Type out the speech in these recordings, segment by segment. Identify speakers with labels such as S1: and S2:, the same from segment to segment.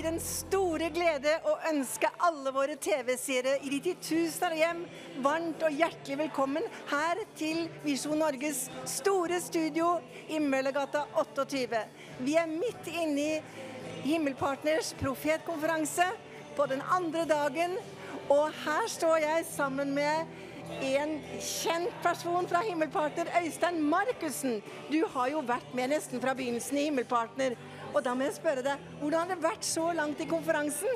S1: vi den store glede å ønske alle våre TV-seere i de titusener hjem varmt og hjertelig velkommen her til Visjon Norges store studio i Møllergata 28. Vi er midt inne i Himmelpartners profetkonferanse på den andre dagen, og her står jeg sammen med en kjent person fra Himmelpartner, Øystein Markussen. Du har jo vært med nesten fra begynnelsen i Himmelpartner. Og da må jeg spørre deg, hvordan har det vært så langt i konferansen?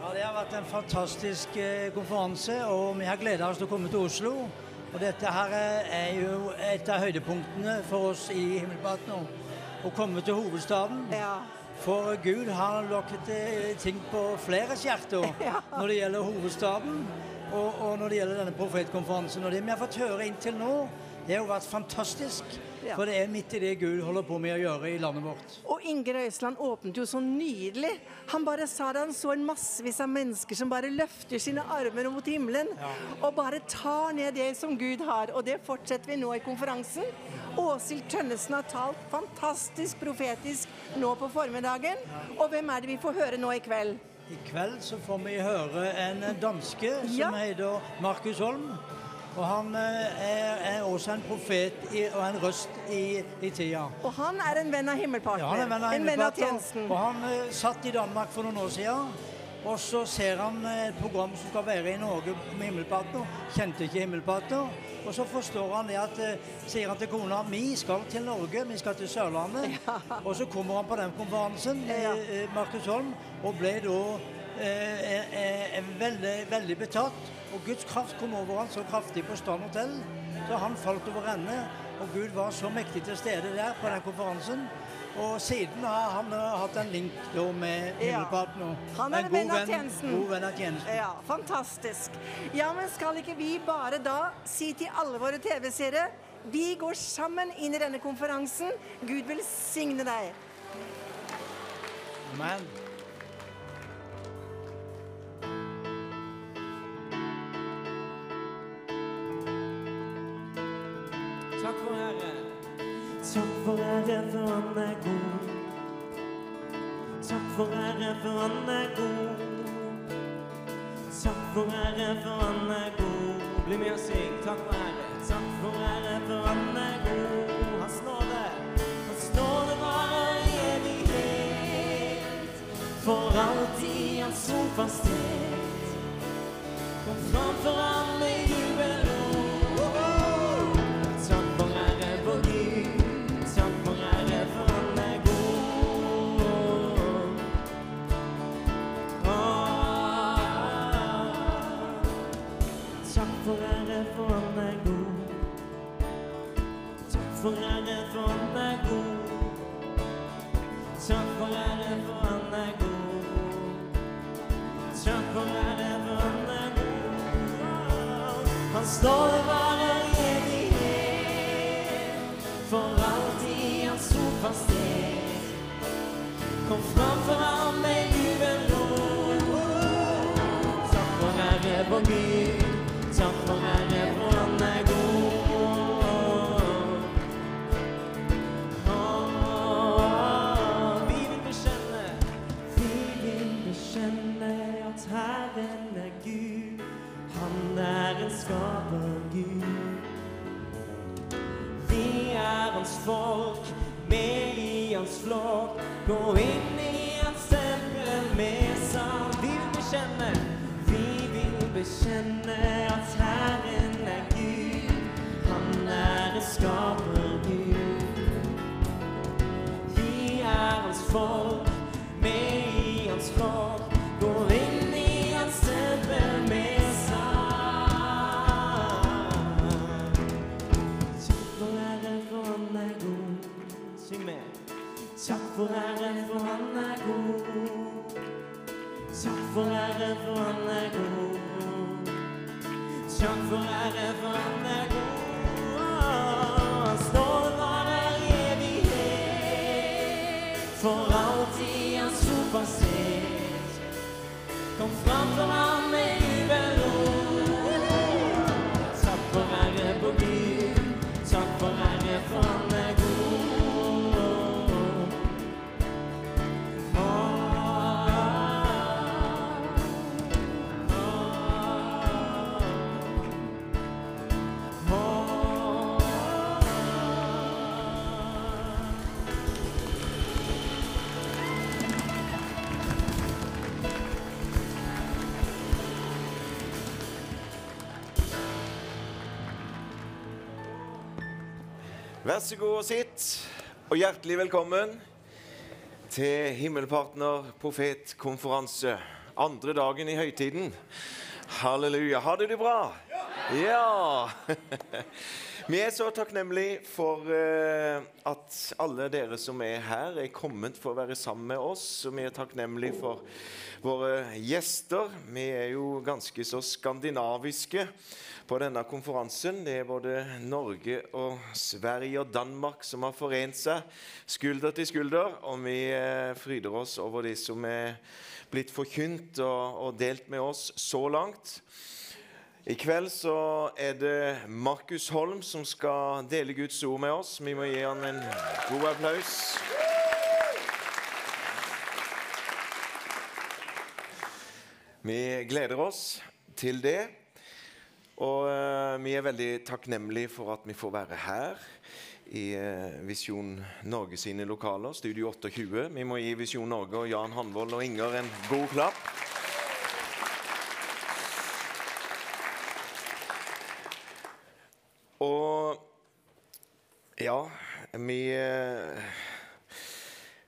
S2: Ja, Det har vært en fantastisk eh, konferanse, og vi har gleda oss til å komme til Oslo. Og dette her eh, er jo et av høydepunktene for oss i Himmelpartner. Å komme til hovedstaden.
S1: Ja.
S2: For Gud har lagt eh, ting på fleres hjerter
S1: Ja.
S2: når det gjelder hovedstaden og, og når det gjelder denne profetkonferansen. Og det vi har fått høre inntil nå, det har jo vært fantastisk.
S1: Ja.
S2: For det er midt i det Gud holder på med å gjøre i landet vårt.
S1: Og Inger Øystein åpnet jo så nydelig. Han bare sa det, han så en massevis av mennesker som bare løfter sine armer mot himmelen. Og bare tar ned det som Gud har. Og det fortsetter vi nå i konferansen. Åshild Tønnesen har talt fantastisk profetisk nå på formiddagen. Og hvem er det vi får høre nå i kveld?
S2: I kveld så får vi høre en danske
S1: Ja.
S2: som heter Markus Holm. Og han eh, er, er også en profet i, og en røst i, i tida.
S1: Og han er en venn av Himmelpartner.
S2: Ja, han er venn av
S1: en venn av tjenesten.
S2: Og han eh, satt i Danmark for noen år siden. Og så ser han eh, et program som skal være i Norge med Himmelpartner. Kjente ikke Himmelpartner. Og så forstår han det at Sier han til kona vi skal til Norge, vi skal til Sørlandet. Og så kommer han på den konferansen,
S1: Ja.
S2: Markus Holm, og ble da eh, eh, eh, veldig, veldig betatt. Og Guds kraft kom over han så kraftig på Stand hotell, så han falt over ende. Og Gud var så mektig til stede der på den konferansen. Og siden har han eh, hatt en link da med
S1: Ja.
S2: Himmelpartner.
S1: Han er en venn av tjenesten.
S2: God venn av tjenesten.
S1: Ja, fantastisk. Ja, men skal ikke vi bare da si til alle våre TV-seere vi går sammen inn i denne konferansen. Gud velsigne deg.
S2: Men
S3: Takk for Herre.
S4: Takk for Herre, for han er god. Takk for Herre, for han er god. Takk for Herre, for han er god.
S3: Bli med og syng. Takk for Herre.
S4: Takk for Herre, for han er god. Hans nåde, hans nåde varer i evighet. For alltid hans trofasthet. Kom framfor ham med
S5: Vær så god og sitt, og hjertelig velkommen til Himmelpartner profetkonferanse. Andre dagen i høytiden. Halleluja. Har du det bra? Ja! Vi er så takknemlige for eh, at alle dere som er her, er kommet for å være sammen med oss. Og vi er takknemlige for våre gjester. Vi er jo ganske så skandinaviske på denne konferansen. Det er både Norge og Sverige og Danmark som har forent seg skulder til skulder. Og vi eh, fryder oss over de som er blitt forkynt og, og delt med oss så langt. I kveld så er det Markus Holm som skal dele Guds ord med oss. Vi må gi han en god applaus. Vi gleder oss til det. Og eh, vi er veldig takknemlige for at vi får være her i Vision Visjon Norge sine lokaler, Studio 28. Vi må gi Visjon Norge og Jan Hanvold og Inger en god klapp. Og ja, vi eh,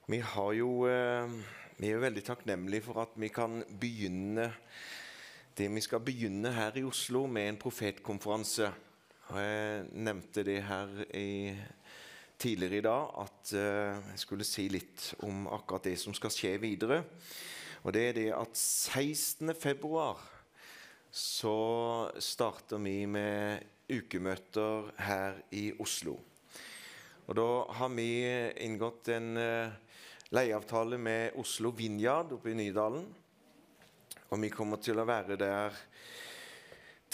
S5: Vi har jo eh, Vi er veldig takknemlige for at vi kan begynne det vi skal begynne her i Oslo med en profetkonferanse. Og jeg nevnte det her i, tidligere i dag, at uh, jeg skulle si litt om akkurat det som skal skje videre. Og det er det at 16. februar så starter vi med ukemøter her i Oslo. Og da har vi inngått en uh, leieavtale med Oslo Vinjard oppe i Nydalen. Og vi kommer til å være der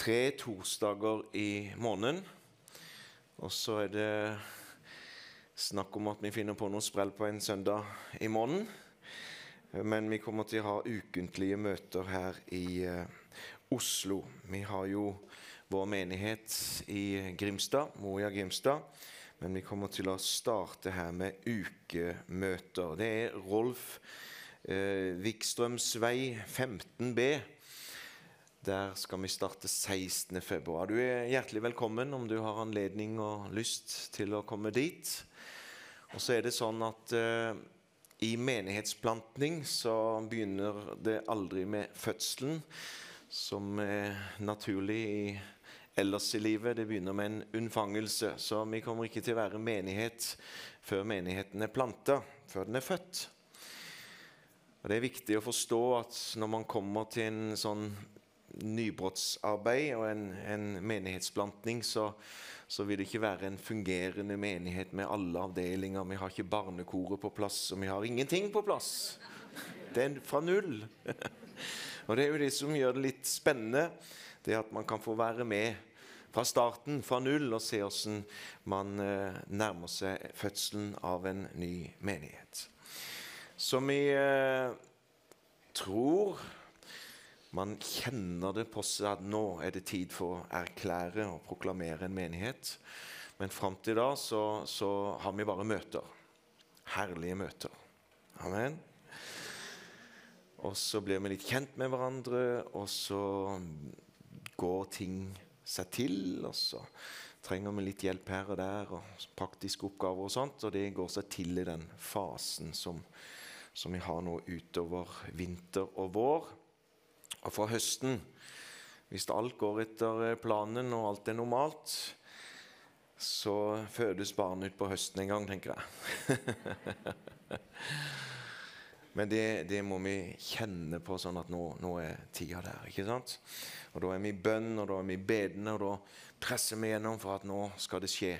S5: tre torsdager i måneden. Og så er det snakk om at vi finner på noe sprell på en søndag i måneden. Men vi kommer til å ha ukentlige møter her i eh, Oslo. Vi har jo vår menighet i Grimstad, Moria Grimstad. Men vi kommer til å starte her med ukemøter. Det er Rolf eh, Vikstrøms vei 15B. Der skal vi starte 16. februar. Du er hjertelig velkommen om du har anledning og lyst til å komme dit. Og så er det sånn at eh, i menighetsplantning så begynner det aldri med fødselen, som er naturlig i ellers i livet. Det begynner med en unnfangelse. Så vi kommer ikke til å være menighet før menigheten er planta, før den er født. Og Det er viktig å forstå at når man kommer til en sånn nybrottsarbeid og en, en menighetsplantning, så, så, vil det ikke være en fungerende menighet med alle avdelinger. Vi har ikke barnekoret på plass, og vi har ingenting på plass. Det er fra null. og Det er jo det som gjør det litt spennende, det at man kan få være med fra starten, fra null, og se hvordan man eh, nærmer seg fødselen av en ny menighet. Så vi eh, tror man kjenner det på seg at nå er det tid for å erklære og proklamere en menighet. Men fram til da så, så har vi bare møter. Herlige møter. Amen. Og så blir vi litt kjent med hverandre, og så går ting seg til. Og så trenger vi litt hjelp her og der, og praktiske oppgaver og sånt. Og det går seg til i den fasen som, som vi har nå utover vinter og vår. Og fra høsten, hvis alt går etter eh, planen og alt er normalt, så fødes barnet utpå høsten en gang, tenker jeg. Men det, det, må vi kjenne på sånn at nå, nå, er tida der. ikke sant? Og Da er vi i bønn, og da er vi bedende, og da presser vi gjennom for at nå skal det skje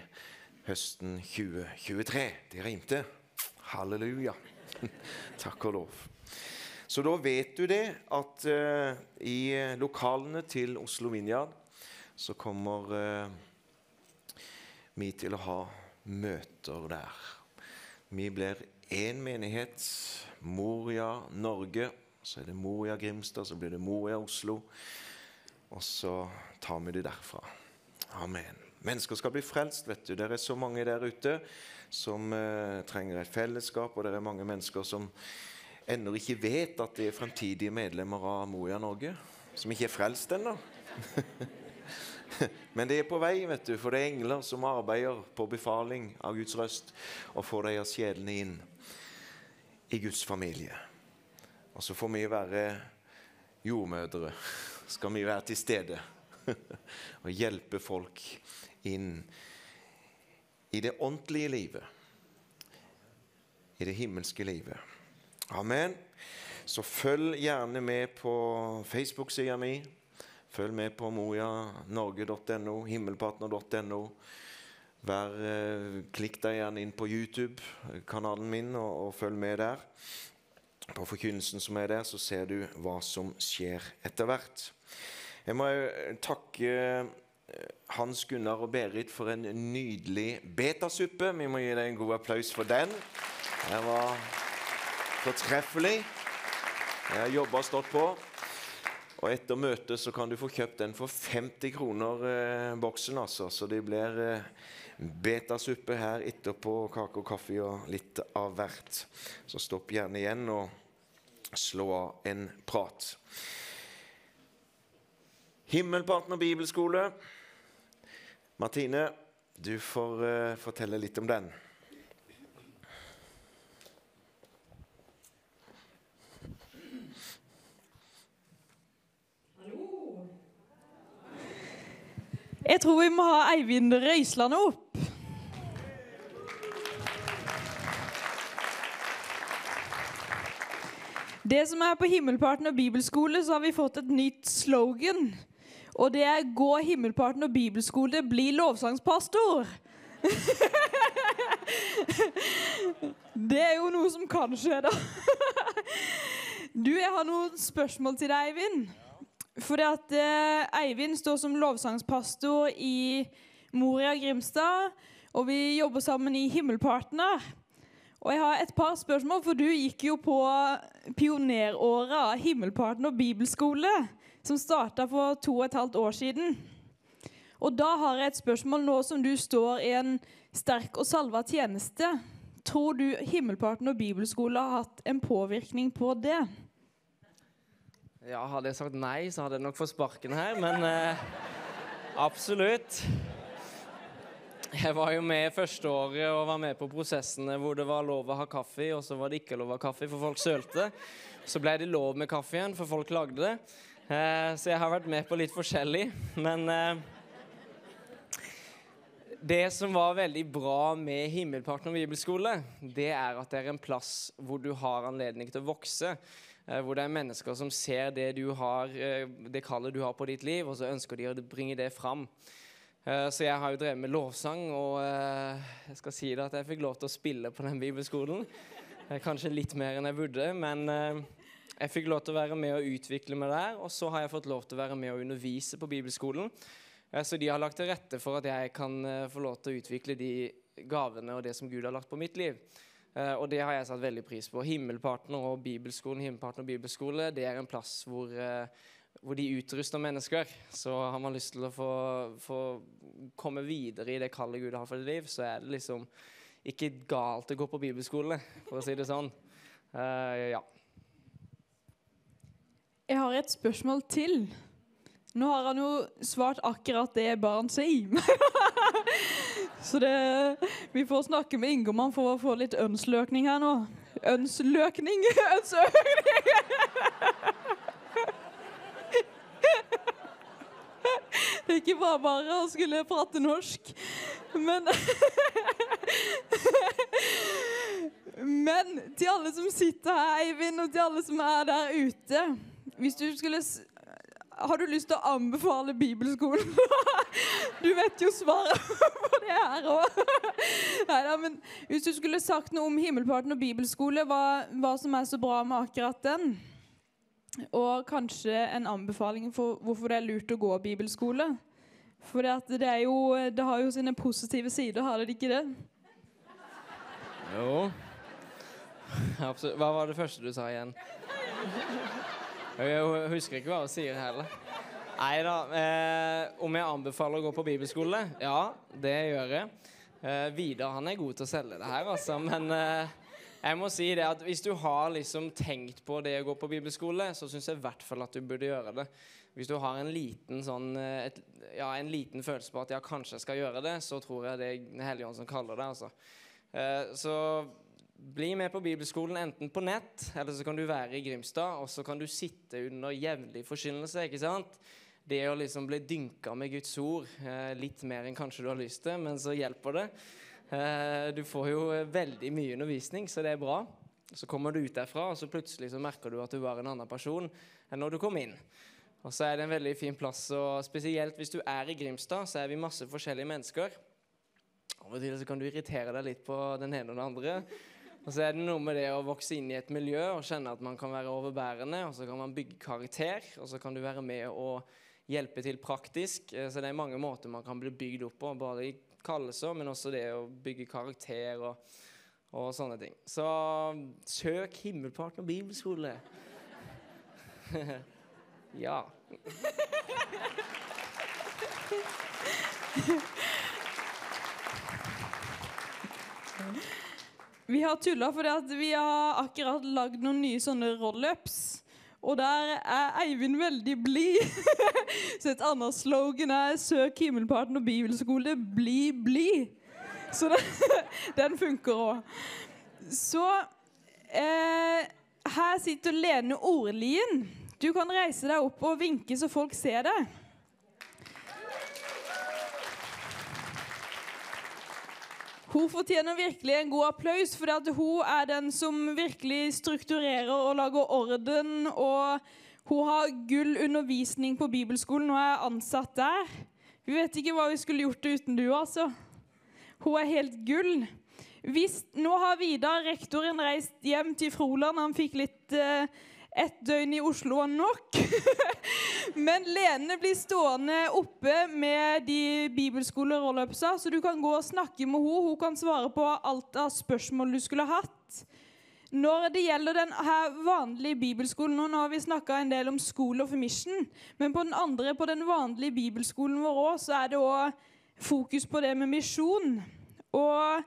S5: høsten 2023. Det rimte. Halleluja. Takk og lov. Så da vet du det, at uh, i eh, lokalene til Oslo Vinjard så kommer uh, vi til å ha møter der. Vi blir én menighet, Moria Norge. Så er det Moria Grimstad, så blir det Moria Oslo. Og så tar vi det derfra. Amen. Mennesker skal bli frelst. vet du. Det er så mange der ute som eh, trenger et fellesskap, og det er mange mennesker som ennå ikke vet at de er fremtidige medlemmer av Moria Norge. Som ikke er frelst ennå. Men det er på vei, vet du, for det er engler som arbeider på befaling av Guds røst og får deres sjelene inn i Guds familie. Og så får vi være jordmødre. Skal vi være til stede og hjelpe folk inn i det ordentlige livet. I det himmelske livet. Amen. Så følg gjerne med på Facebook-sida mi. Følg med på mojanorge.no, himmelpartner.no. Vær, eh, klikk deg gjerne inn på YouTube-kanalen min og, og følg med der. På forkynnelsen som er der, så ser du hva som skjer etter hvert. Jeg må eh, takke eh, Hans Gunnar og Berit for en nydelig betasuppe. Vi må gi deg en god applaus for den. Den var fortreffelig. Jeg har jobba stått på. Og etter møtet så kan du få kjøpt den for 50 kroner, eh, boksen, altså. Så det blir eh, betasuppe her etterpå, kake og kaffe og litt av hvert. Så stopp gjerne igjen og slå av en prat. Himmelpartner bibelskole. Martine, du får uh, fortelle litt om den. Hallo.
S6: Jeg tror vi må ha Eivind Røisland opp. Det som er på Himmelparten og bibelskole, så har vi fått et nytt slogan. Og det er 'Gå Himmelparten og bibelskole, bli lovsangspastor'. det er jo noe som kan skje, da. du, jeg har noen spørsmål til deg, Eivind. Fordi at eh, Eivind står som lovsangspastor i Moria Grimstad, og vi jobber sammen i Himmelpartner. Og jeg har et par spørsmål, for du gikk jo på pioneråret av Himmelpartner bibelskole, som starta for to og et halvt år siden. Og da har jeg et spørsmål nå som du står i en sterk og salva tjeneste. Tror du Himmelpartner bibelskole har hatt en påvirkning på det?
S7: Ja, hadde jeg sagt nei, så hadde jeg nok fått sparken her, men eh, absolutt. Jeg var jo med første året og var med på prosessene hvor det var lov å ha kaffe, og så var det ikke lov å ha kaffe, for folk sølte. Så ble det lov med kaffe igjen, for folk lagde det. Eh, så jeg har vært med på litt forskjellig, men eh, det som var veldig bra med Himmelpartner bibelskole, det er at det er en plass hvor du har anledning til å vokse. Eh, hvor det er mennesker som ser det du har, eh, det kallet du har på ditt liv, og så ønsker de å bringe det fram. Eh, så jeg har jo drevet med lovsang, og eh, jeg skal si det at jeg fikk lov til å spille på den bibelskolen. Kanskje litt mer enn jeg burde, men jeg fikk lov til å være med og utvikle meg der. Og så har jeg fått lov til å være med og undervise på bibelskolen. Så de har lagt til rette for at jeg kan eh, få lov til å utvikle de gavene og det som Gud har lagt på mitt liv. Eh, og det har jeg satt veldig pris på. Himmelpartner og Bibelskolen Himmelpartner og Bibelskole det er en plass hvor, eh, hvor, de utruster mennesker. Så har man lyst til å få, få, komme videre i det kallet Gud har for ditt liv, så er det liksom ikke galt å gå på bibelskole, for å si det sånn. Uh, ja.
S6: Jeg har et spørsmål til. Nå har han jo svart akkurat det barn sier. Så det, vi får snakke med Ingemann for å få litt ønsløkning her nå. Ønsløkning! Ønsøkning! Det er ikke bare bare å skulle prate norsk. Men Men til alle som sitter her, Eivind, og til alle som er der ute hvis du skulle har du lyst til å anbefale bibelskolen? du vet jo svaret på det her òg. men hvis du skulle sagt noe om Himmelparten og bibelskole, hva, hva, som er så bra med akkurat den, og kanskje en anbefaling for hvorfor det er lurt å gå bibelskole For det, det, jo, det har jo sine positive sider, har det ikke det?
S7: Jo. Absolutt. Hva var det første du sa igjen? Jeg husker ikke hva hun sier heller. Nei da. Eh, om jeg anbefaler å gå på bibelskole? Ja, det gjør jeg. Eh, Vidar han er god til å selge det her, altså. Men, eh, Jeg må si det at Hvis du har liksom tenkt på det å gå på bibelskole, så syns jeg i hvert fall at du burde gjøre det. Hvis du har en liten, sånn, eh, et, ja, en liten følelse på at ja, kanskje jeg skal gjøre det, så tror jeg det er Den hellige ånd som kaller det. altså. Eh, Så bli med på bibelskolen enten på nett, eller så kan du være i Grimstad, og så kan du sitte under jevnlig forkynnelse. ikke sant? Det å liksom bli dynka med Guds ord, eh, litt mer enn kanskje du har lyst til, men så hjelper det. Eh, Du får jo eh, veldig mye undervisning, så det er bra. Så kommer du ut derfra, og så plutselig så merker du at du var en annen person enn når du kom inn. Og så er det en veldig fin plass, og spesielt hvis du er i Grimstad, så er vi masse forskjellige mennesker. Av og til så kan du irritere deg litt på den ene og den andre. Og så er det noe med det å vokse inn i et miljø og kjenne at man kan være overbærende, og så kan man bygge karakter, og så kan du være med og hjelpe til praktisk. Eh, så det er mange måter man kan bli bygd opp på, både i kallelser, men også det å bygge karakter og, og sånne ting. Så søk Himmelparken bibelskole. ja.
S6: Vi har tulla fordi at vi har akkurat lagd noen nye sånne roll-ups. Og der er Eivind veldig blid. Så et annet slogan er 'Søk himmelparten og bibelskole, bli blid'. Så den, den funker òg. Så eh, her sitter Lene Orlien. Du kan reise deg opp og vinke så folk ser deg. Hun fortjener virkelig en god applaus, for at hun er den som virkelig strukturerer og lager orden. Og hun har gull undervisning på bibelskolen og er ansatt der. Vi vet ikke hva vi skulle gjort uten du, altså. Hun er helt gull. Hvis, nå har Vidar, rektoren, reist hjem til Froland. Han fikk litt eh, ett døgn i Oslo var nok. Men Lene blir stående oppe med de bibelskolerollupsa, så du kan gå og snakke med henne. Hun kan svare på alt av spørsmål du skulle hatt. Når det gjelder den her vanlige bibelskolen Nå har vi snakka en del om School of Mission, men på den andre, på den vanlige bibelskolen vår òg, så er det òg fokus på det med misjon. Og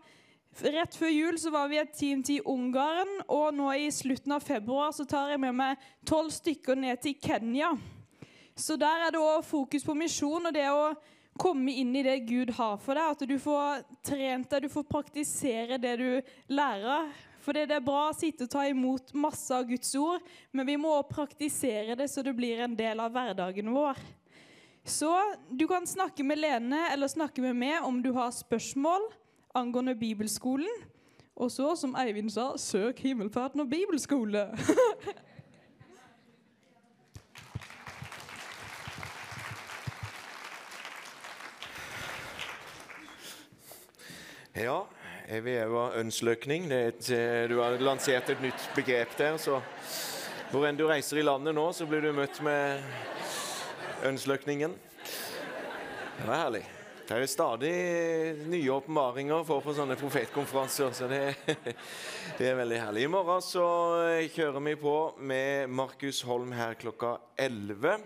S6: Rett før jul så var vi et team til Ungarn, og nå i slutten av februar så tar jeg med meg tolv stykker ned til Kenya. Så der er det òg fokus på misjon og det å komme inn i det Gud har for deg. At du får trent deg, du får praktisere det du lærer. For det er bra å sitte og ta imot masse av Guds ord, men vi må òg praktisere det så det blir en del av hverdagen vår. Så du kan snakke med Lene eller snakke med meg om du har spørsmål angående bibelskolen. Og så, som Eivind sa, søk Himmelpartner bibelskole.
S5: Ja, vi er ønsløkning. Det er et, eh, du har lansert et nytt begrep der. så Hvor enn du reiser i landet nå, så blir du møtt med ønsløkningen. Det var herlig. Det er stadig nye åpenbaringer for på sånne profetkonferanser, så det, det er veldig herlig. I morgen så eh, kjører vi på med Markus Holm her klokka 11.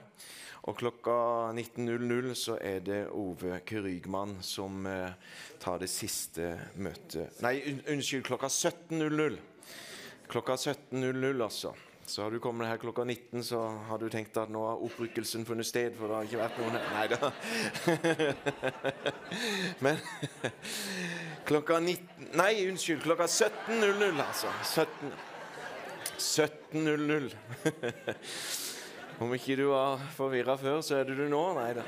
S5: Og klokka 19.00 så er det Ove Krygman som eh, tar det siste møtet Nei, unnskyld, klokka 17.00. Klokka 17.00, altså. Så har du kommet her klokka 19, så har du tenkt at nå har opprykkelsen funnet sted, for det har ikke vært noen her. Nei da. Men klokka 19 Nei, unnskyld. Klokka 17.00, altså. 17. 17.00. Om ikke du var forvirra før, så er det du nå. Nei da.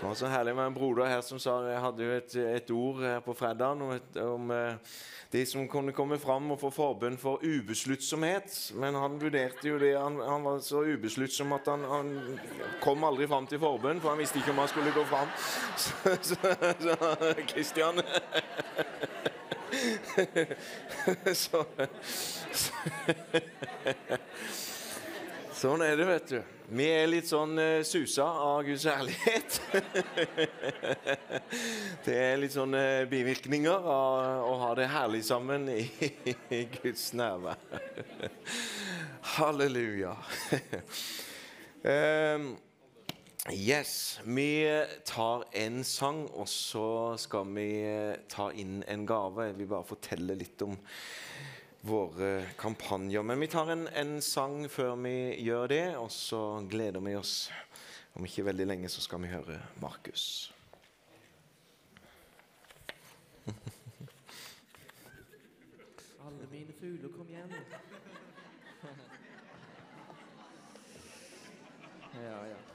S5: Det var så herlig med en broder her som sa Jeg hadde jo et, et ord her på fredag om, eh, om de som kunne komme fram og få forbønn for ubesluttsomhet. Men han vurderte jo det Han, han var så ubesluttsom at han, han, kom aldri fram til forbønn, for han visste ikke om han skulle gå fram. Så, så, så Christian så, så Sånn er det, vet du. Vi er litt sånn uh, susa av Guds ærlighet. det er litt sånne eh, bivirkninger av å ha det herlig sammen i, i Guds nærvær. Halleluja. um, yes, vi tar en sang, og så skal vi eh, ta inn en gave. Jeg vil bare fortelle litt om våre kampanjer. Men vi tar en, en sang før vi gjør det, og så gleder vi oss. Om ikke veldig lenge så skal vi høre Markus.
S3: Alle mine fugler, kom igjen. ja, ja.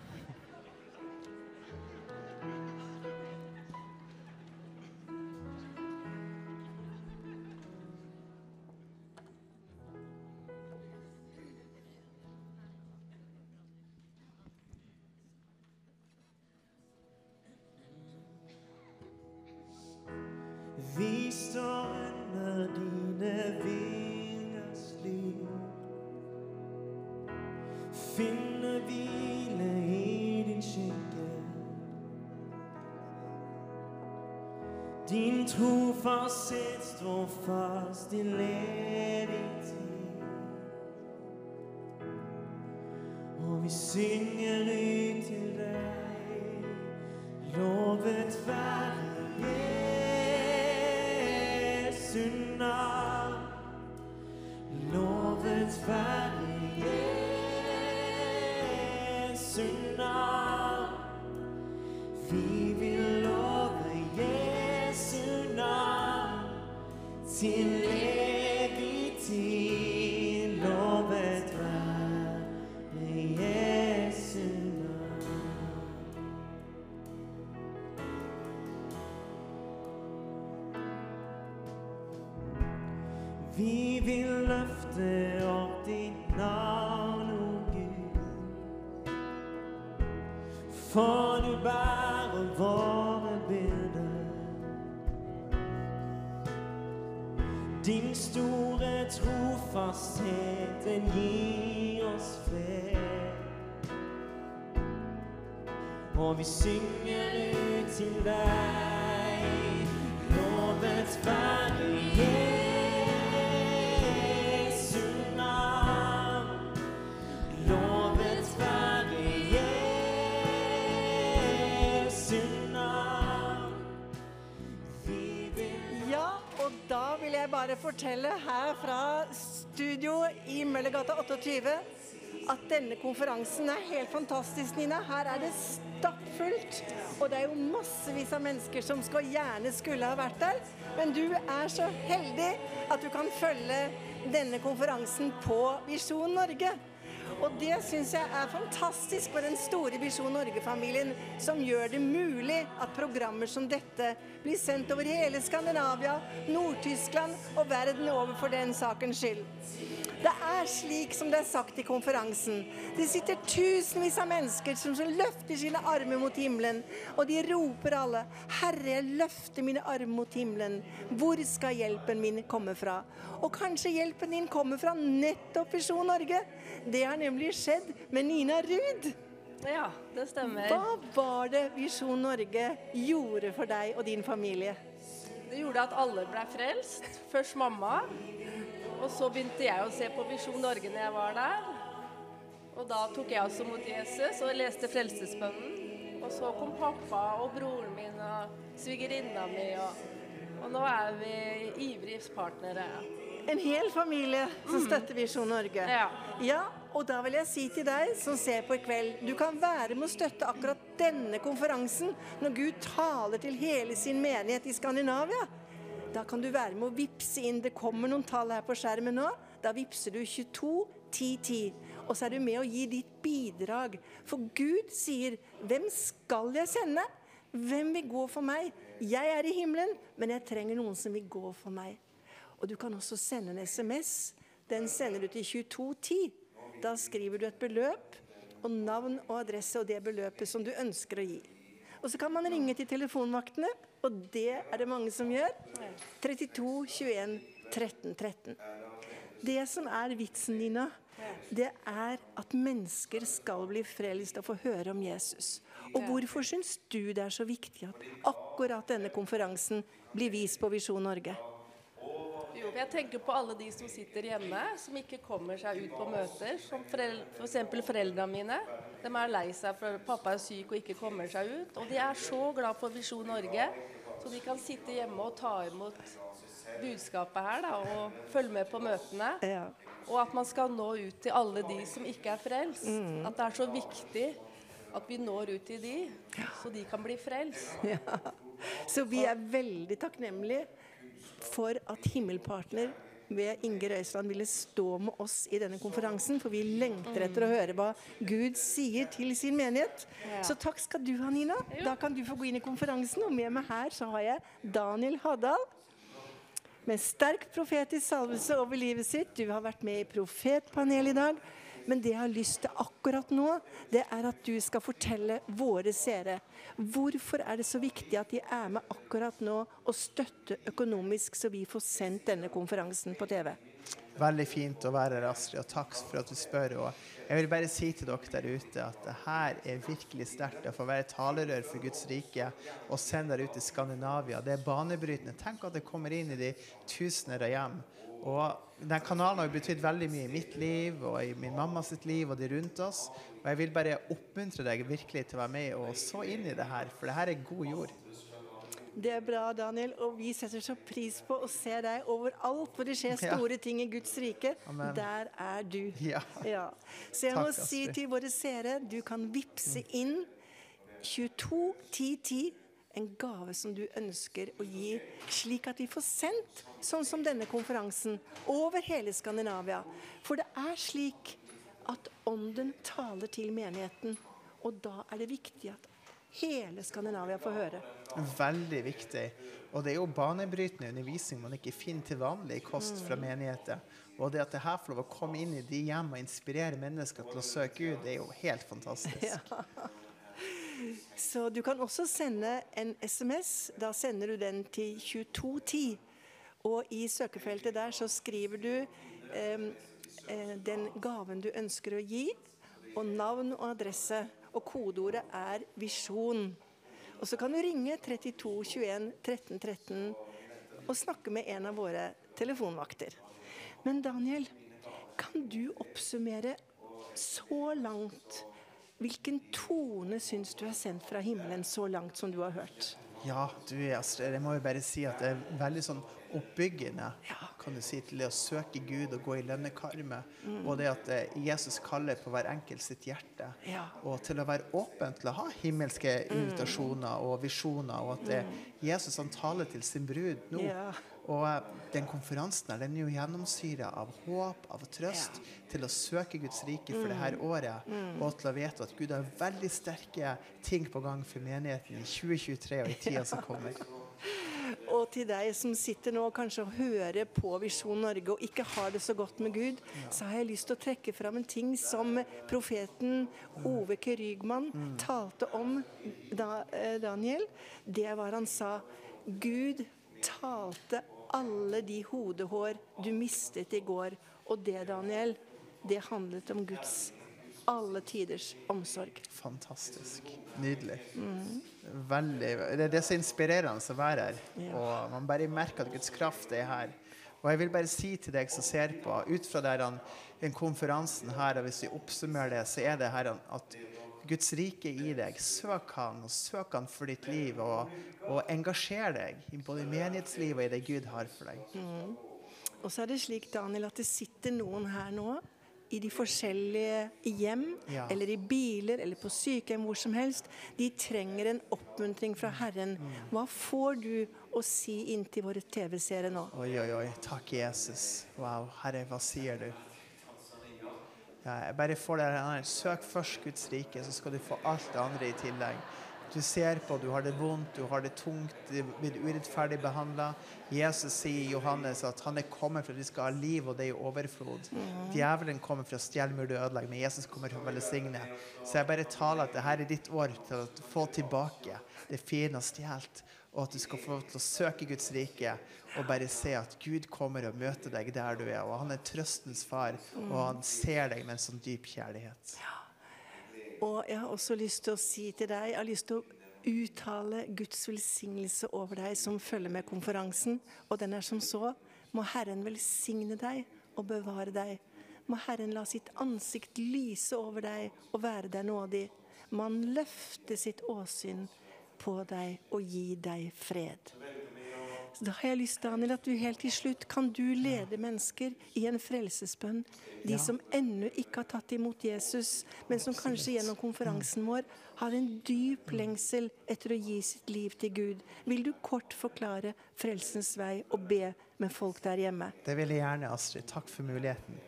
S4: Trofasthet står fast i evig Og vi synger ut til dig, Lovet være Jesu navn. Lovet være Jesu navn. Vi Til evig
S1: fortelle her fra studio i Møllergata 28 at denne konferansen er helt fantastisk, Nina. Her er det stappfullt. Og det er jo massevis av mennesker som skal, gjerne skulle ha vært der. Men du er så heldig at du kan følge denne konferansen på Visjon Norge. Og det syns jeg er fantastisk for den store Visjon Norge-familien, som gjør det mulig at programmer som dette blir sendt over hele Skandinavia, Nord-Tyskland og verden over for den sakens skyld. Det er slik som det er sagt i konferansen. Det sitter tusenvis av mennesker som løfter sine armer mot himmelen, og de roper alle, Herre, jeg løfter mine armer mot himmelen. Hvor skal hjelpen min komme fra? Og kanskje hjelpen din kommer fra nettopp Visjon Norge. Det har nemlig skjedd med Nina Ruud.
S8: Ja, det stemmer.
S1: Hva var det Visjon Norge gjorde for deg og din familie?
S8: Det gjorde at alle ble frelst. Først mamma, og så begynte jeg å se på Visjon Norge når jeg var der. Og da tok jeg også mot Jesus og leste Frelsesbønnen. Og så kom pappa og broren min og svigerinna mi, og, og nå er vi ivrige partnere.
S1: En hel familie som støtter Visjon Norge.
S8: Ja.
S1: Ja, og da vil jeg si til deg som ser på i kveld, du kan være med å støtte akkurat denne konferansen når Gud taler til hele sin menighet i Skandinavia. Da kan du være med å vippse inn. Det kommer noen tall her på skjermen nå. Da vippser du 22 10 10. Og så er du med og gir ditt bidrag. For Gud sier, 'Hvem skal jeg sende?' Hvem vil gå for meg? Jeg er i himmelen, men jeg trenger noen som vil gå for meg. Og du kan også sende en SMS. Den sender du til 2210. Da skriver du et beløp og navn og adresse og det beløpet som du ønsker å gi. Og så kan man ringe til telefonvaktene, og det er det mange som gjør. 32 21 13 13. Det som er vitsen, Nina, det er at mennesker skal bli frelst og få høre om Jesus. Og hvorfor syns du det er så viktig at akkurat denne konferansen blir vist på Visjon Norge?
S8: For Jeg tenker på alle de som sitter hjemme, som ikke kommer seg ut på møter. Som forel f.eks. For foreldrene mine. De er lei seg for pappa er syk og ikke kommer seg ut. Og de er så glad for Visjon Norge, så de kan sitte hjemme og ta imot budskapet her da, og følge med på møtene.
S1: Ja.
S8: Og at man skal nå ut til alle de som ikke er frelst. At det er så viktig at vi når ut til de, så de kan bli frelst.
S1: Så vi er veldig takknemlige for at Himmelpartner ved Inger Øystrand ville stå med oss i denne konferansen, for vi lengter etter å høre hva Gud sier til sin menighet. Så takk skal du ha, Nina. Da kan du få gå inn i konferansen, og med meg her så har jeg Daniel Haddal. Med sterk profetisk salvelse over livet sitt. Du har vært med i Profetpanelet i dag. Men det jeg har lyst til akkurat nå, det er at du skal fortelle våre seere hvorfor er det så viktig at de er med akkurat nå og støtter økonomisk, så vi får sendt denne konferansen på TV.
S9: Veldig fint å være her, Astrid, og takk for at du spør. Og jeg vil bare si til dere der ute at det her er virkelig sterkt å få være talerør for Guds rike og sende dere ut i Skandinavia. Det er banebrytende. Tenk at det kommer inn i de tusener av hjem. Og den kanalen har betydd veldig mye i mitt liv og i min mamma sitt liv og de rundt oss. Og jeg vil bare oppmuntre deg virkelig til å være med og så inn i det her, for det her er god jord.
S1: Det er bra, Daniel, og vi setter så pris på å se deg overalt hvor det skjer
S9: Ja.
S1: store ting i Guds rike.
S9: Amen.
S1: Der er du.
S9: Ja.
S1: Ja. Så jeg må
S9: Takk,
S1: si
S9: Astrid.
S1: til våre seere, du kan vippse inn 22 10 10 en gave som du ønsker å gi, slik at vi får sendt sånn som denne konferansen over hele Skandinavia. For det er slik at ånden taler til menigheten, og da er det viktig at hele Skandinavia får høre.
S9: Veldig viktig. Og det er jo banebrytende undervisning man ikke finner til vanlig i kost fra menigheter. Og det at det her får lov å komme inn i de hjem og inspirere mennesker til å søke Gud, det er jo helt fantastisk.
S1: Så du kan også sende en SMS. Da sender du den til 2210. Og i søkefeltet der så skriver du eh, eh, den gaven du ønsker å gi, og navn og adresse. Og kodeordet er 'visjon'. Og så kan du ringe 32 21 13 13 og snakke med en av våre telefonvakter. Men Daniel, kan du oppsummere så langt Hvilken tone syns du er sendt fra himmelen så langt som du har hørt?
S9: Ja, du Astrid, jeg må jo bare si at det er veldig sånn oppbyggende kan du si, til det å søke Gud og gå i lønnekarme. Og det at eh, Jesus kaller på hver enkelt sitt hjerte.
S1: Ja.
S9: Og til å være åpen til å ha himmelske invitasjoner og visjoner. Og at det, Jesus han taler til sin brud nå.
S1: Ja.
S9: Og eh, den konferansen den er jo gjennomsyra av håp, av trøst, til å søke Guds rike for det her året. Og til å vite at Gud har veldig sterke ting på gang for menigheten i 2023 og i tida som kommer.
S1: Og til deg som sitter nå og kanskje hører på Visjon Norge og ikke har det så godt med Gud, så har jeg lyst til å trekke fram en ting som profeten Ove K. Rygman talte om, da, eh, Daniel. Det var han sa Gud talte alle de hodehår du mistet i går. Og det, Daniel, det handlet om Guds alle tiders omsorg.
S9: Fantastisk. Nydelig. Veldig. Det, det er så inspirerende å være her. Og man bare merker at Guds kraft er her. Og jeg vil bare si til deg som ser på, ut fra der han, den konferansen her, og hvis vi oppsummerer det, så er det her at Guds rike i deg. Søk han, og søk han for ditt liv. Og, og engasjer deg i både menighetslivet og i det Gud har for deg.
S1: Og så er det slik, Daniel, at det sitter noen her nå i de forskjellige hjem,
S9: Ja.
S1: eller i biler, eller på sykehjem, hvor som helst. De trenger en oppmuntring fra Herren. Hva får du å si inntil våre TV-seere nå?
S9: Oi, oi, oi. Takk, Jesus. Wow. Herre, hva sier du? Ja, jeg bare får det her. Søk først Guds rike, så skal du få alt det andre i tillegg. Du ser på, du har det vondt, du har det tungt, du blir urettferdig behandla. Jesus sier i Johannes at han er kommet for at vi skal ha liv, og det er i overflod. Djevelen kommer for å stjele, myrde og ødelegge, men Jesus kommer for å velsigne. Så jeg bare taler at det her er ditt år til å få tilbake det fine og stjålet, og at du skal få lov til å søke Guds rike og bare se at Gud kommer og møter deg der du er. Og han er trøstens far, og han ser deg med en sånn dyp kjærlighet.
S1: Og jeg har også lyst til å si til deg, jeg har lyst til å uttale Guds velsignelse over deg som følger med konferansen. Og den er som så. Må Herren velsigne deg og bevare deg. Må Herren la sitt ansikt lyse over deg og være deg nådig. Må Han løfte sitt åsyn på deg og gi deg fred. Så da har jeg lyst, Daniel, at du helt til slutt kan du lede mennesker i en frelsesbønn. De som ennå ikke har tatt imot Jesus, men som kanskje gjennom konferansen vår har en dyp lengsel etter å gi sitt liv til Gud. Vil du kort forklare frelsens vei og be med folk der hjemme?
S9: Det vil jeg gjerne, Astrid. Takk for muligheten.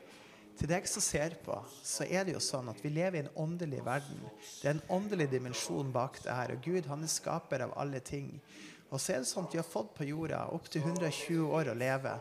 S9: Til deg som ser på, så er det jo sånn at vi lever i en åndelig verden. Det er en åndelig dimensjon bak det her. Og Gud, han er skaper av alle ting. Og så er det sånn at vi har fått på jorda opptil 120 år å leve.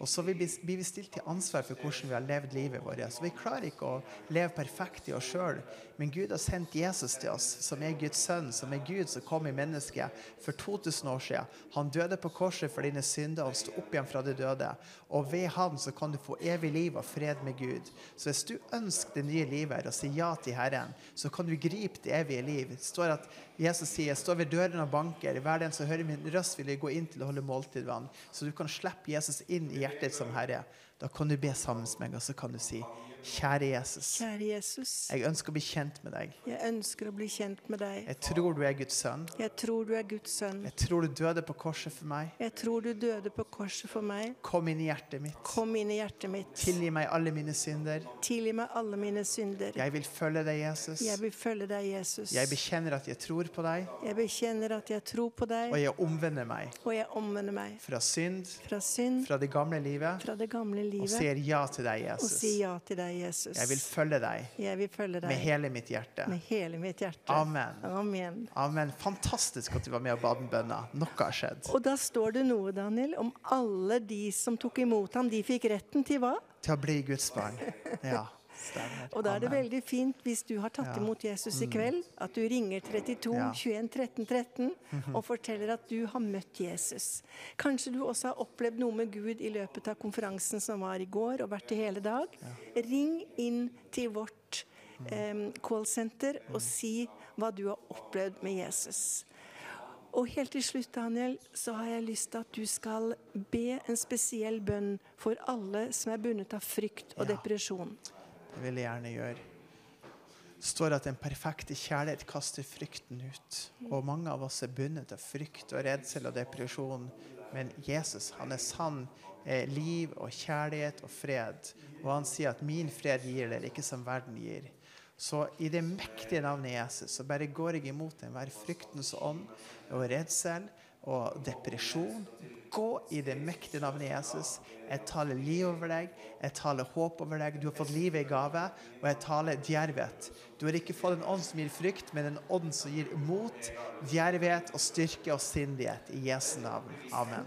S9: Og så blir vi- blir vi stilt til ansvar for hvordan vi har levd livet vårt. Så vi klarer ikke å leve perfekt i oss sjøl, men Gud har sendt Jesus til oss, som er Guds sønn, som er Gud som kom i mennesket for 2000 år siden. Han døde på korset for dine synder, og sto opp igjen fra de døde. Og ved han så kan du få evig liv og fred med Gud. Så hvis du ønsker det nye livet og sier ja til Herren, så kan du gripe det evige liv. Det står at Jesus sier, jeg står ved døren og banker. Hver den som hører min røst, vil jeg gå inn til å holde måltid med. Så du kan slippe Jesus inn i hjertet som Herre. Da kan du be sammen med meg, og så kan du si, kjære Jesus,
S1: Kjære Jesus,
S9: jeg ønsker å bli kjent med deg.
S1: jeg ønsker å bli kjent med deg.
S9: Jeg tror du er Guds sønn.
S1: Jeg tror du er Guds sønn.
S9: Jeg tror du døde på korset for meg.
S1: Jeg tror du døde på korset for meg.
S9: Kom inn i hjertet mitt.
S1: Kom inn i hjertet mitt.
S9: Tilgi meg alle mine synder.
S1: Tilgi meg alle mine synder.
S9: Jeg vil følge deg, Jesus.
S1: Jeg vil følge deg, Jesus.
S9: Jeg bekjenner at jeg tror på deg,
S1: Jeg bekjenner at jeg tror på
S9: og
S1: deg,
S9: jeg omvender meg
S1: og jeg omvender meg
S9: fra synd,
S1: fra synd,
S9: fra det gamle livet,
S1: fra det gamle
S9: og
S1: livet,
S9: sier ja til deg,
S1: og sier
S9: Jesus.
S1: ja til deg, Jesus.
S9: Jeg vil følge deg
S1: Jeg vil følge
S9: med
S1: deg
S9: hele mitt hjerte.
S1: med hele mitt hjerte.
S9: Amen.
S1: Amen.
S9: Amen. Fantastisk at du var med og ba den bønna. Noe har skjedd.
S1: Og da står det noe, Daniel, om alle de som tok imot ham, de fikk retten til hva?
S9: Til å bli Guds barn. Ja, stemmer.
S1: Og da er det
S9: Amen.
S1: veldig fint hvis du har tatt
S9: Ja.
S1: imot Jesus i kveld, at du ringer 32
S9: Ja.
S1: 21 13 13 og forteller at du har møtt Jesus. Kanskje du også har opplevd noe med Gud i løpet av konferansen som var i går og vært i hele dag. Ring inn til vårt eh, callsenter og si hva du har opplevd med Jesus. Og helt til slutt, Daniel, så har jeg lyst til at du skal be en spesiell bønn for alle som er bundet av frykt og
S9: Ja.
S1: depresjon.
S9: Det vil jeg gjerne gjøre. Det står at den perfekte kjærlighet kaster frykten ut. Og mange av oss er bundet av frykt og redsel og depresjon. Men Jesus, han er sann eh, liv og kjærlighet og fred. Og han sier at 'min fred gir dere, ikke som verden gir'. Så i det mektige navnet Jesus så bare går jeg imot enhver fryktens ånd og redsel og depresjon. Gå i det mektige navnet Jesus. Jeg taler liv over deg. Jeg taler håp over deg. Du har fått livet i gave, og jeg taler djervhet. Du har ikke fått en ånd som gir frykt, men en ånd som gir mot, djervhet og styrke og sindighet. I Jesu navn. Amen.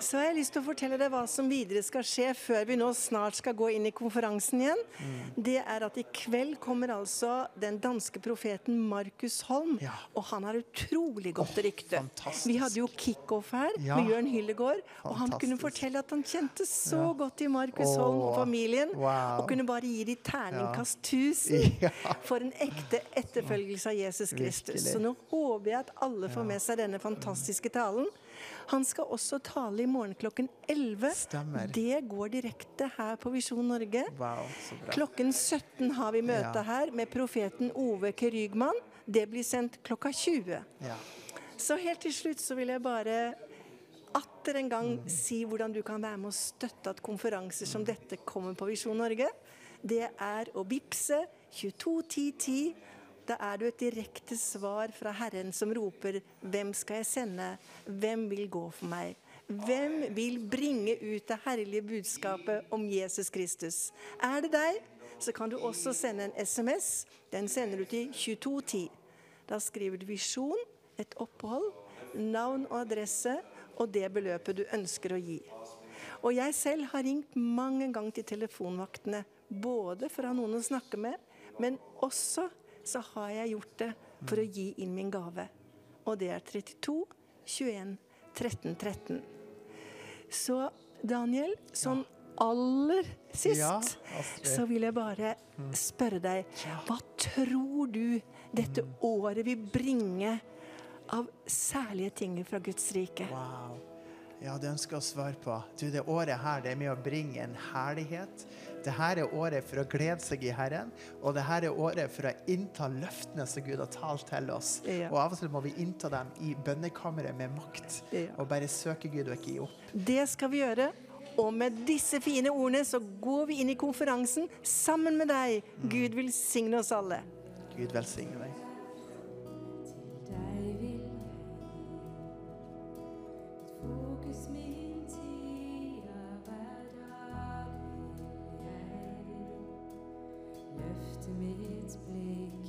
S1: Så har jeg lyst til å fortelle deg hva som videre skal skje før vi nå snart skal gå inn i konferansen igjen.
S9: Mm.
S1: Det er at i kveld kommer altså den danske profeten Markus Holm.
S9: Ja.
S1: Og han har utrolig godt rykte.
S9: fantastisk.
S1: Vi hadde jo kickoff her
S9: Ja.
S1: med Jørn Hyllegård. Og han kunne fortelle at han kjente så
S9: Ja.
S1: godt til Markus Holm og familien.
S9: wow.
S1: Og kunne bare gi dem terningkast 1000
S9: Ja.
S1: for en ekte etterfølgelse av Jesus Kristus.
S9: Virkelig.
S1: Så nå håper jeg at alle får med seg denne fantastiske talen. Han skal også tale i morgen klokken 11.
S9: Stemmer.
S1: Det går direkte her på Visjon Norge.
S9: Wow, så bra.
S1: Klokken 17 har vi møte
S9: Ja.
S1: her med profeten Ove Kerygman. Det blir sendt klokka 20.
S9: Ja.
S1: Så helt til slutt så vil jeg bare atter en gang si hvordan du kan være med å støtte at konferanser som dette kommer på Visjon Norge. Det er å vippse 221010. Da er du et direkte svar fra Herren som roper 'Hvem skal jeg sende? Hvem vil gå for meg?' Hvem vil bringe ut det herlige budskapet om Jesus Kristus? Er det deg, så kan du også sende en SMS. Den sender du til 2210. Da skriver du 'visjon', et opphold, navn og adresse og det beløpet du ønsker å gi. Og jeg selv har ringt mange ganger til telefonvaktene, både for å ha noen å snakke med, men også så har jeg gjort det for å gi inn min gave. Og det er 32 21 13 13. Så Daniel, sånn aller sist,
S9: Ja,
S1: så vil jeg bare spørre deg, hva tror du dette året vil bringe av særlige ting fra Guds rike?
S9: Wow. Ja, det ønsker jeg å svare på. Du, det året her, det er med å bringe en herlighet. Det her er året for å glede seg i Herren, og det her er året for å innta løftene som Gud har talt til oss.
S1: Ja.
S9: Og av og til må vi innta dem i bønnekammeret med makt,
S1: Ja.
S9: og bare søke Gud og ikke gi opp.
S1: Det skal vi gjøre. Og med disse fine ordene så går vi inn i konferansen sammen med deg. Gud velsigne oss alle.
S9: Gud velsigne. Deg
S10: løfte mitt blikk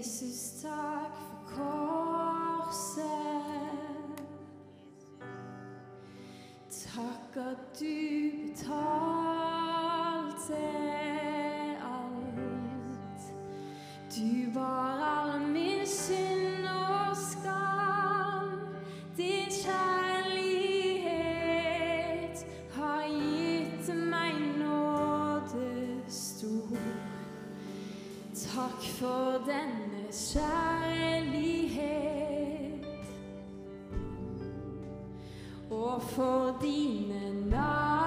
S10: Jezus, tak for
S11: korset. Tak at du for dine naglesår.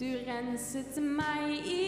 S11: Du renset mig i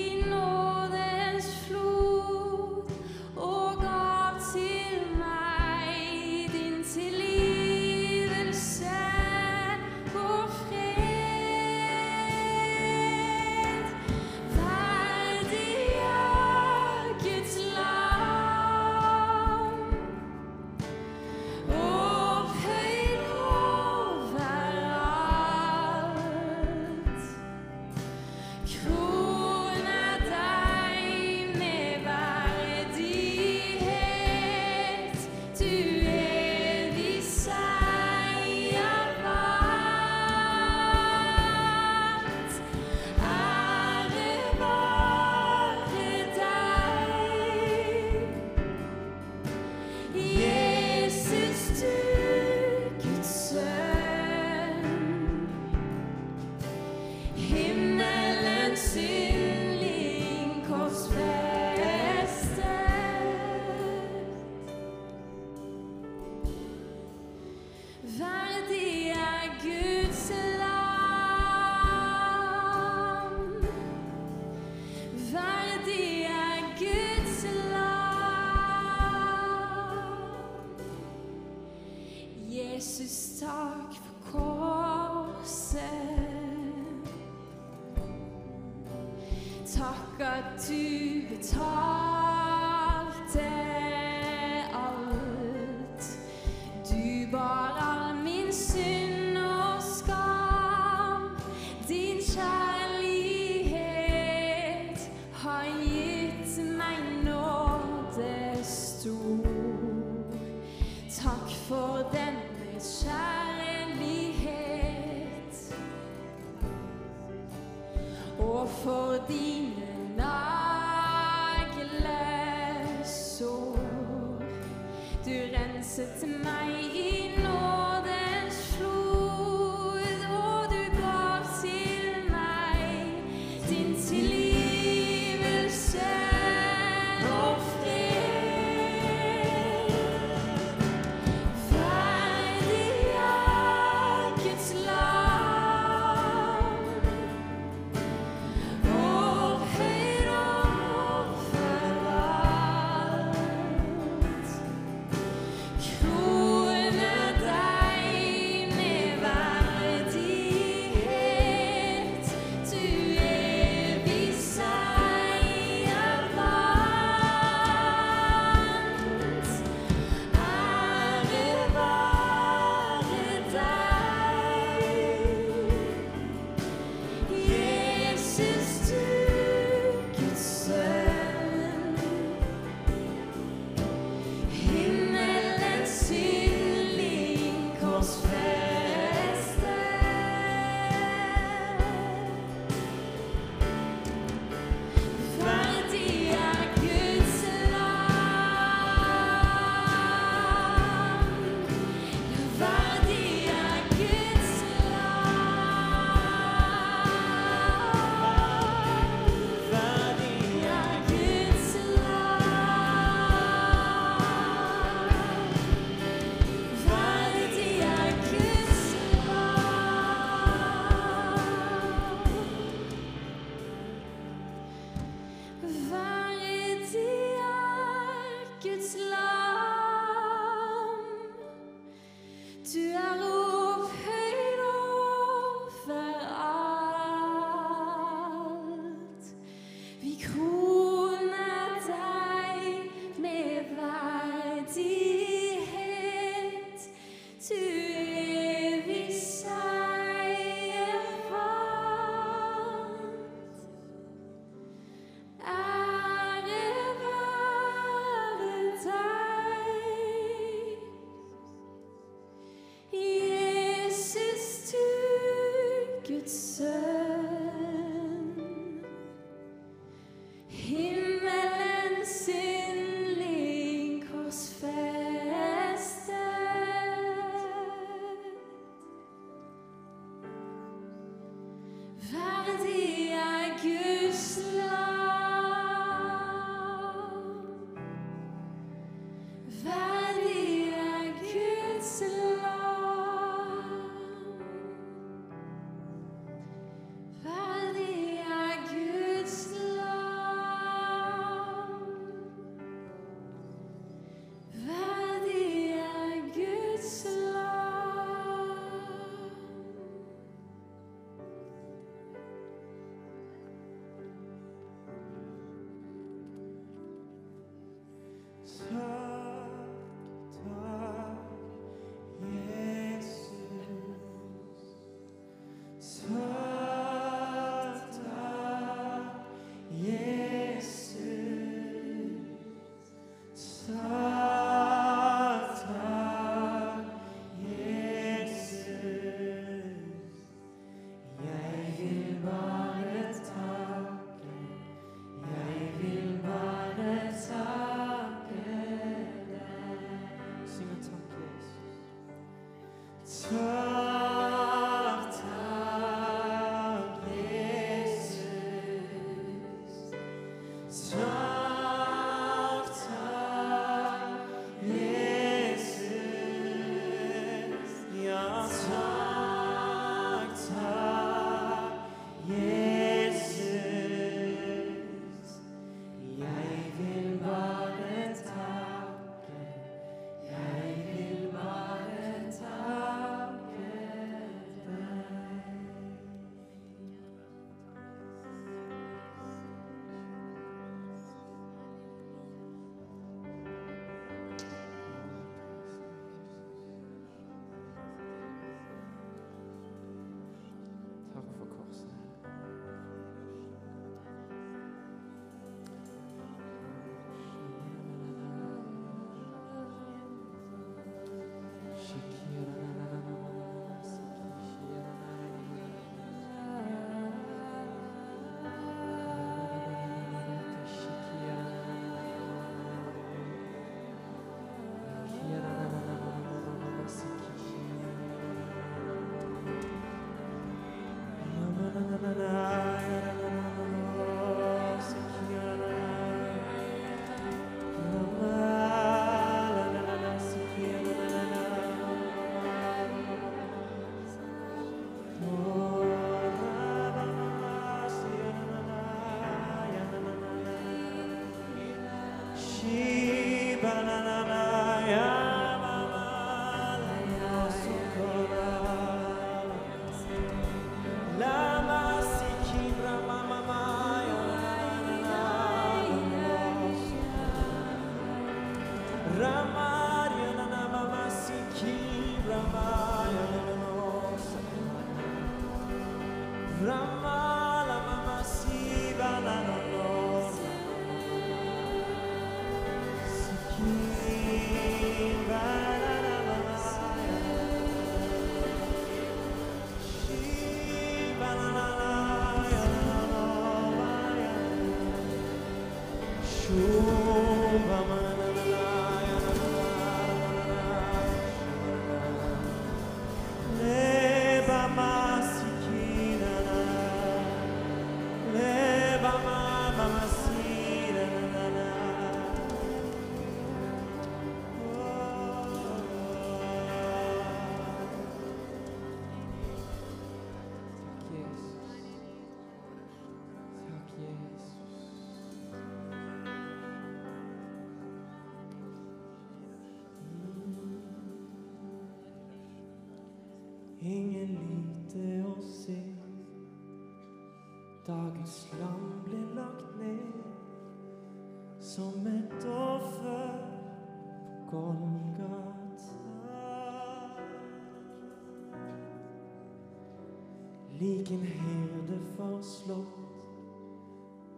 S4: Liken herde forslått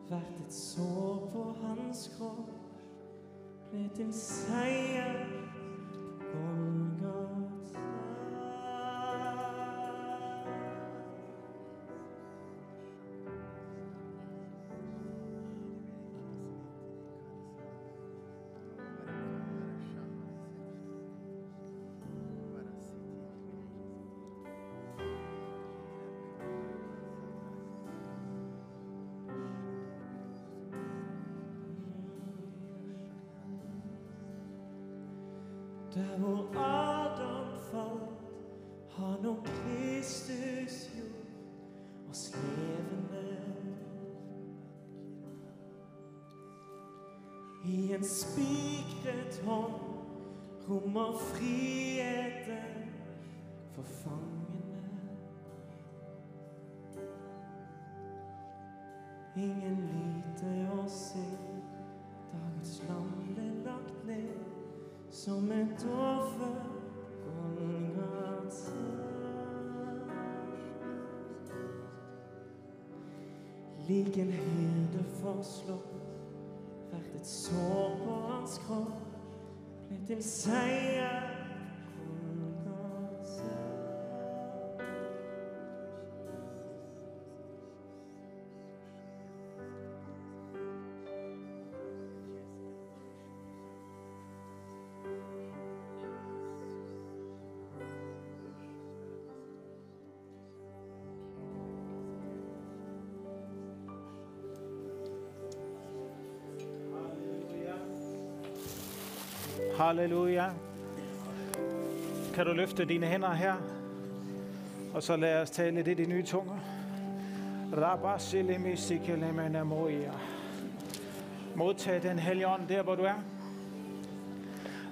S4: Hvert et sår på hans kropp. Ble til seier Der hvor Adam falt, har nå Kristus gjort oss levende. I en spikret hånd rommer friheten for fangene. Ingen lite å se, som et offer Golgata. Lik en herde forslått, hvert et sår på hans kropp blev til sejr
S12: Halleluja. Kan du løfte dine hænder her? Og så lad os tale lidt i de nye tunger. Modtag den hellige ånd der, hvor du er.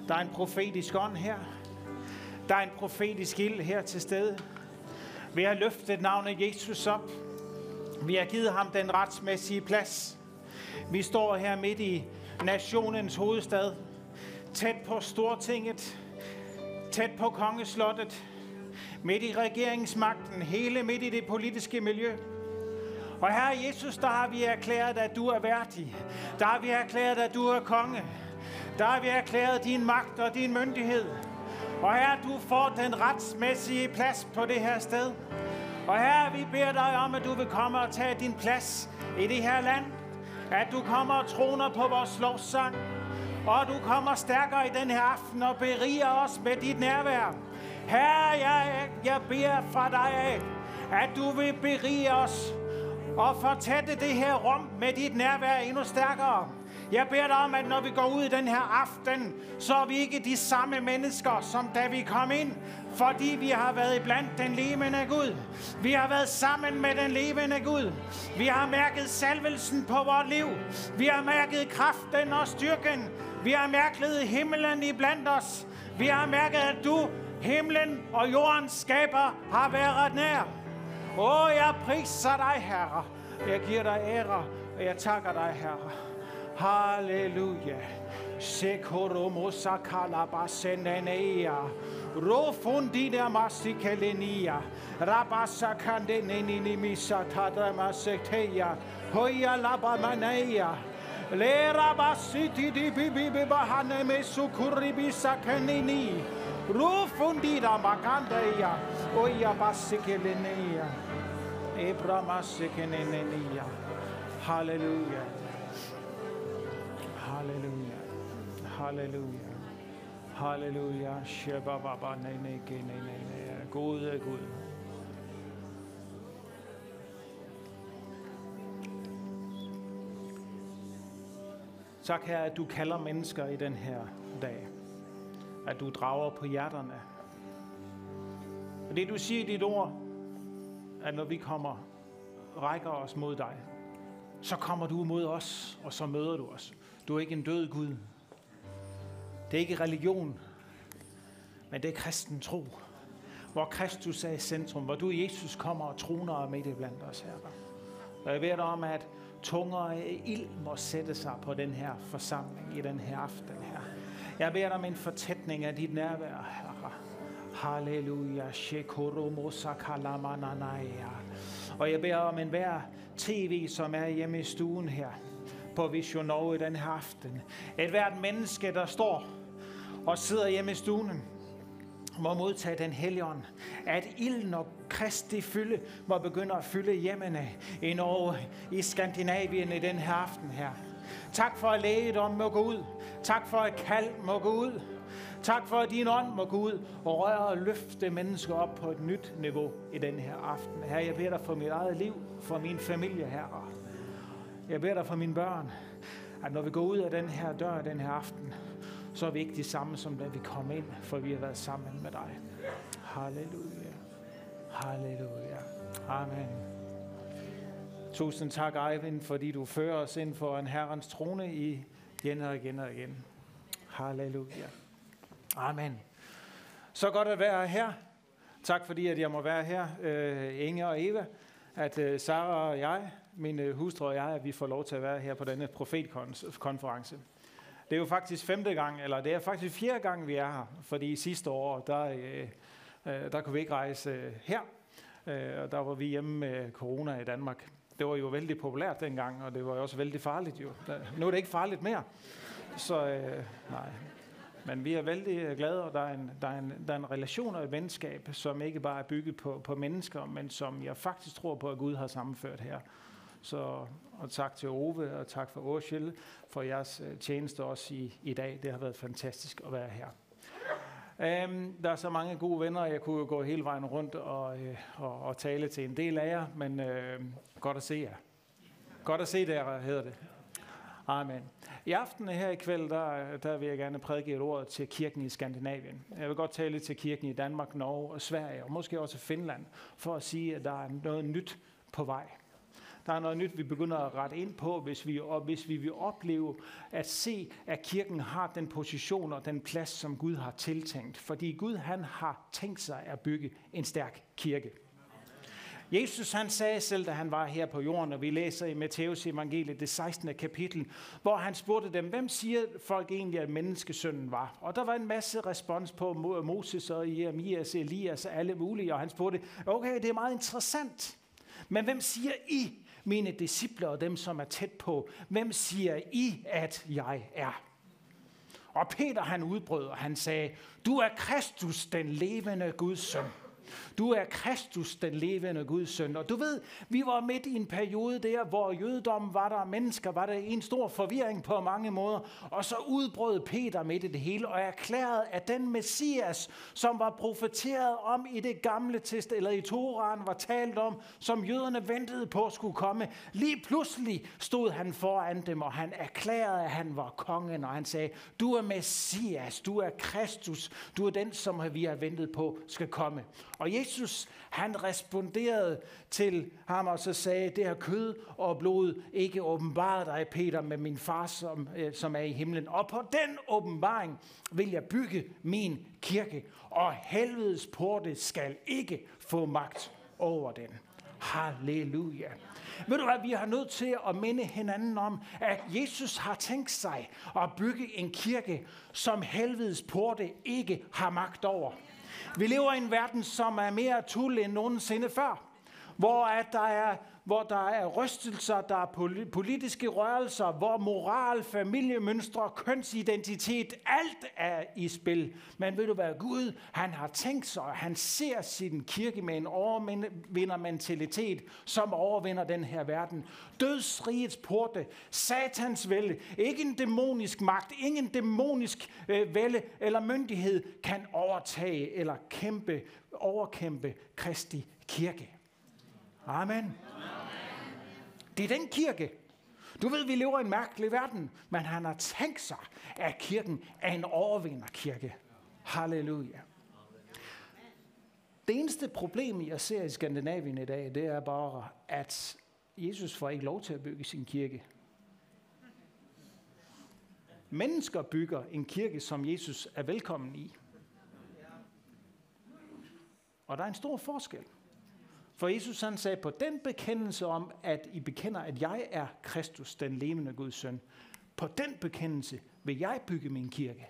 S12: Der er en profetisk ånd her. Der er en profetisk ild her til stede. Vi har løftet navnet Jesus op. Vi har givet ham den retsmæssige plads. Vi står her midt i nationens hovedstad, tæt på Stortinget, tæt på kongeslottet, midt i regeringsmagten, hele midt i det politiske miljø. Og Herre Jesus, der har vi erklæret, at du er værdig. Der har vi erklæret, at du er konge. Der har vi erklæret din magt og din myndighed. Og Herre, du får den retsmæssige plads på det her sted. Og Herre, vi beder dig om, at du vil komme og tage din plads i det her land. At du kommer og troner på vores lovsang. Og du kommer stærkere i den her aften og beriger os med dit nærvær. Herre, jeg, jeg beder fra dig af, at du vil berige os og fortætte det her rum med dit nærvær endnu stærkere. Jeg beder dig om, at når vi går ud i den her aften, så er vi ikke de samme mennesker, som da vi kom ind. Fordi vi har været blandt den levende Gud. Vi har været sammen med den levende Gud. Vi har mærket salvelsen på vores liv. Vi har mærket kraften og styrken. Vi har mærket himlen i blandt os. Vi har mærket, at du, himlen og jordens skaber, har været nær. Åh, jeg priser dig, Herre. Jeg giver dig ære, og jeg takker dig, Herre. Hallelujah. Sekoromosa kalabasenenea. Rofundina masikelenia. Rabasa kandenini misatadra maseteya. Hoya labamanea. Le rabasiti di bibi bahane me sukuribi sakanini. Rufundina magandeya. Oya basikelenia. Ebra masikenenia. Hallelujah. Hallelujah. Hallelujah. Halleluja. baba Nej, nej, ke nej, nej. Gode Gud. Tak her, at du kalder mennesker i den her dag. At du drager på hjerterne. Og det du siger i dit ord, at når vi kommer, rækker os mod dig, så kommer du mod os, og så møder du os. Du er ikke en død Gud. Det er ikke religion, men det er kristen tro. Hvor Kristus er i centrum, hvor du, Jesus, kommer og troner midt i blandt os, Herre. Og jeg beder dig om, at tunger af ild må sætte sig på den her forsamling i den her aften, her. Jeg beder dig om en fortætning af dit nærvær, Herre. Halleluja. Shekoromo sakalamananaya. Og jeg beder om enhver tv, som er hjemme i stuen her på Vision Norge den her aften. Et hvert menneske, der står og sidder hjemme i stuen, må modtage den helligånd. At ilden og Kristi fylde må begynde at fylde hjemmene i Norge, i Skandinavien i den her aften her. Tak for at lægedom må gå ud. Tak for at kald må gå ud. Tak for, at din ånd må gå ud og røre og løfte mennesker op på et nyt niveau i den her aften. Her, jeg beder dig for mit eget liv, for min familie, herre. Jeg beder dig for mine børn, at når vi går ud af den her dør den her aften, så er vi ikke de samme, som da vi kom ind, for vi har været sammen med dig. Halleluja. Halleluja. Amen. Tusind tak, Eivind, fordi du fører os ind for en herrens trone i igen og igen og igen. Halleluja. Amen. Så godt at være her. Tak fordi, at jeg må være her, øh, Inge og Eva. At øh, Sara og jeg, min øh, hustru og jeg, at vi får lov til at være her på denne profetkonference. Det er jo faktisk femte gang, eller det er faktisk fjerde gang, vi er her. Fordi sidste år, der, øh, øh, der kunne vi ikke rejse her. Og der var vi hjemme med corona i Danmark. Det var jo vældig populært dengang, og det var jo også vældig farligt jo. Nu er det ikke farligt mere. Så uh, nej, men vi er vældig glade, og der er, en, der, er en, der er en relation og et venskab, som ikke bare er bygget på, på mennesker, men som jeg faktisk tror på, at Gud har sammenført her. Så og tak til Ove, og tak for Årsjælle for jeres øh, tjeneste også i, i dag. Det har været fantastisk at være her. Um, der er så mange gode venner, jeg kunne jo gå hele vejen rundt og, øh, og, og tale til en del af jer, men øh, godt at se jer. Godt at se jer, hedder det. Amen. I aften her i kveld, der, der vil jeg gerne prædike et ord til kirken i Skandinavien. Jeg vil godt tale til kirken i Danmark, Norge og Sverige, og måske også Finland, for at sige, at der er noget nyt på vej. Der er noget nyt, vi begynder at rette ind på, hvis vi, og hvis vi vil opleve at se, at kirken har den position og den plads, som Gud har tiltænkt. Fordi Gud han har tænkt sig at bygge en stærk kirke. Jesus han sagde selv, da han var her på jorden, og vi læser i Matteus evangeliet, det 16. kapitel, hvor han spurgte dem, hvem siger folk egentlig, at menneskesønnen var? Og der var en masse respons på Moses og Jeremias, Elias og alle mulige, og han spurgte, okay, det er meget interessant, men hvem siger I, mine disciple og dem, som er tæt på, hvem siger I, at jeg er? Og Peter han udbrød, og han sagde, du er Kristus, den levende Guds søn. Du er Kristus, den levende Guds søn. Og du ved, vi var midt i en periode der, hvor jødedommen var der, mennesker var der en stor forvirring på mange måder. Og så udbrød Peter midt i det hele og erklærede, at den Messias, som var profeteret om i det gamle test, eller i Toran var talt om, som jøderne ventede på skulle komme, lige pludselig stod han foran dem, og han erklærede, at han var kongen, og han sagde, du er Messias, du er Kristus, du er den, som vi har ventet på, skal komme. Og og Jesus, han responderede til ham og så sagde, det her kød og blod ikke åbenbaret dig, Peter, med min far, som, øh, som er i himlen. Og på den åbenbaring vil jeg bygge min kirke, og helvedes porte skal ikke få magt over den. Halleluja. Ved du hvad, vi har nødt til at minde hinanden om, at Jesus har tænkt sig at bygge en kirke, som helvedes porte ikke har magt over. Vi lever i en verden, som er mere tul end nogensinde før. Hvor, at der er, hvor der er rystelser, der er politiske rørelser, hvor moral, familiemønstre, kønsidentitet, alt er i spil. Men ved du hvad, Gud, han har tænkt sig, han ser sin kirke med en overvindermentalitet, som overvinder den her verden. Dødsrigets porte, satans vælde, ikke en dæmonisk magt, ingen dæmonisk øh, vælde eller myndighed kan overtage eller kæmpe, overkæmpe Kristi kirke. Amen. Det er den kirke. Du ved, vi lever i en mærkelig verden, men han har tænkt sig, at kirken er en overvinderkirke. Halleluja. Det eneste problem, jeg ser i Skandinavien i dag, det er bare, at Jesus får ikke lov til at bygge sin kirke. Mennesker bygger en kirke, som Jesus er velkommen i. Og der er en stor forskel. For Jesus han sagde på den bekendelse om, at I bekender, at jeg er Kristus, den levende Guds søn. På den bekendelse vil jeg bygge min kirke.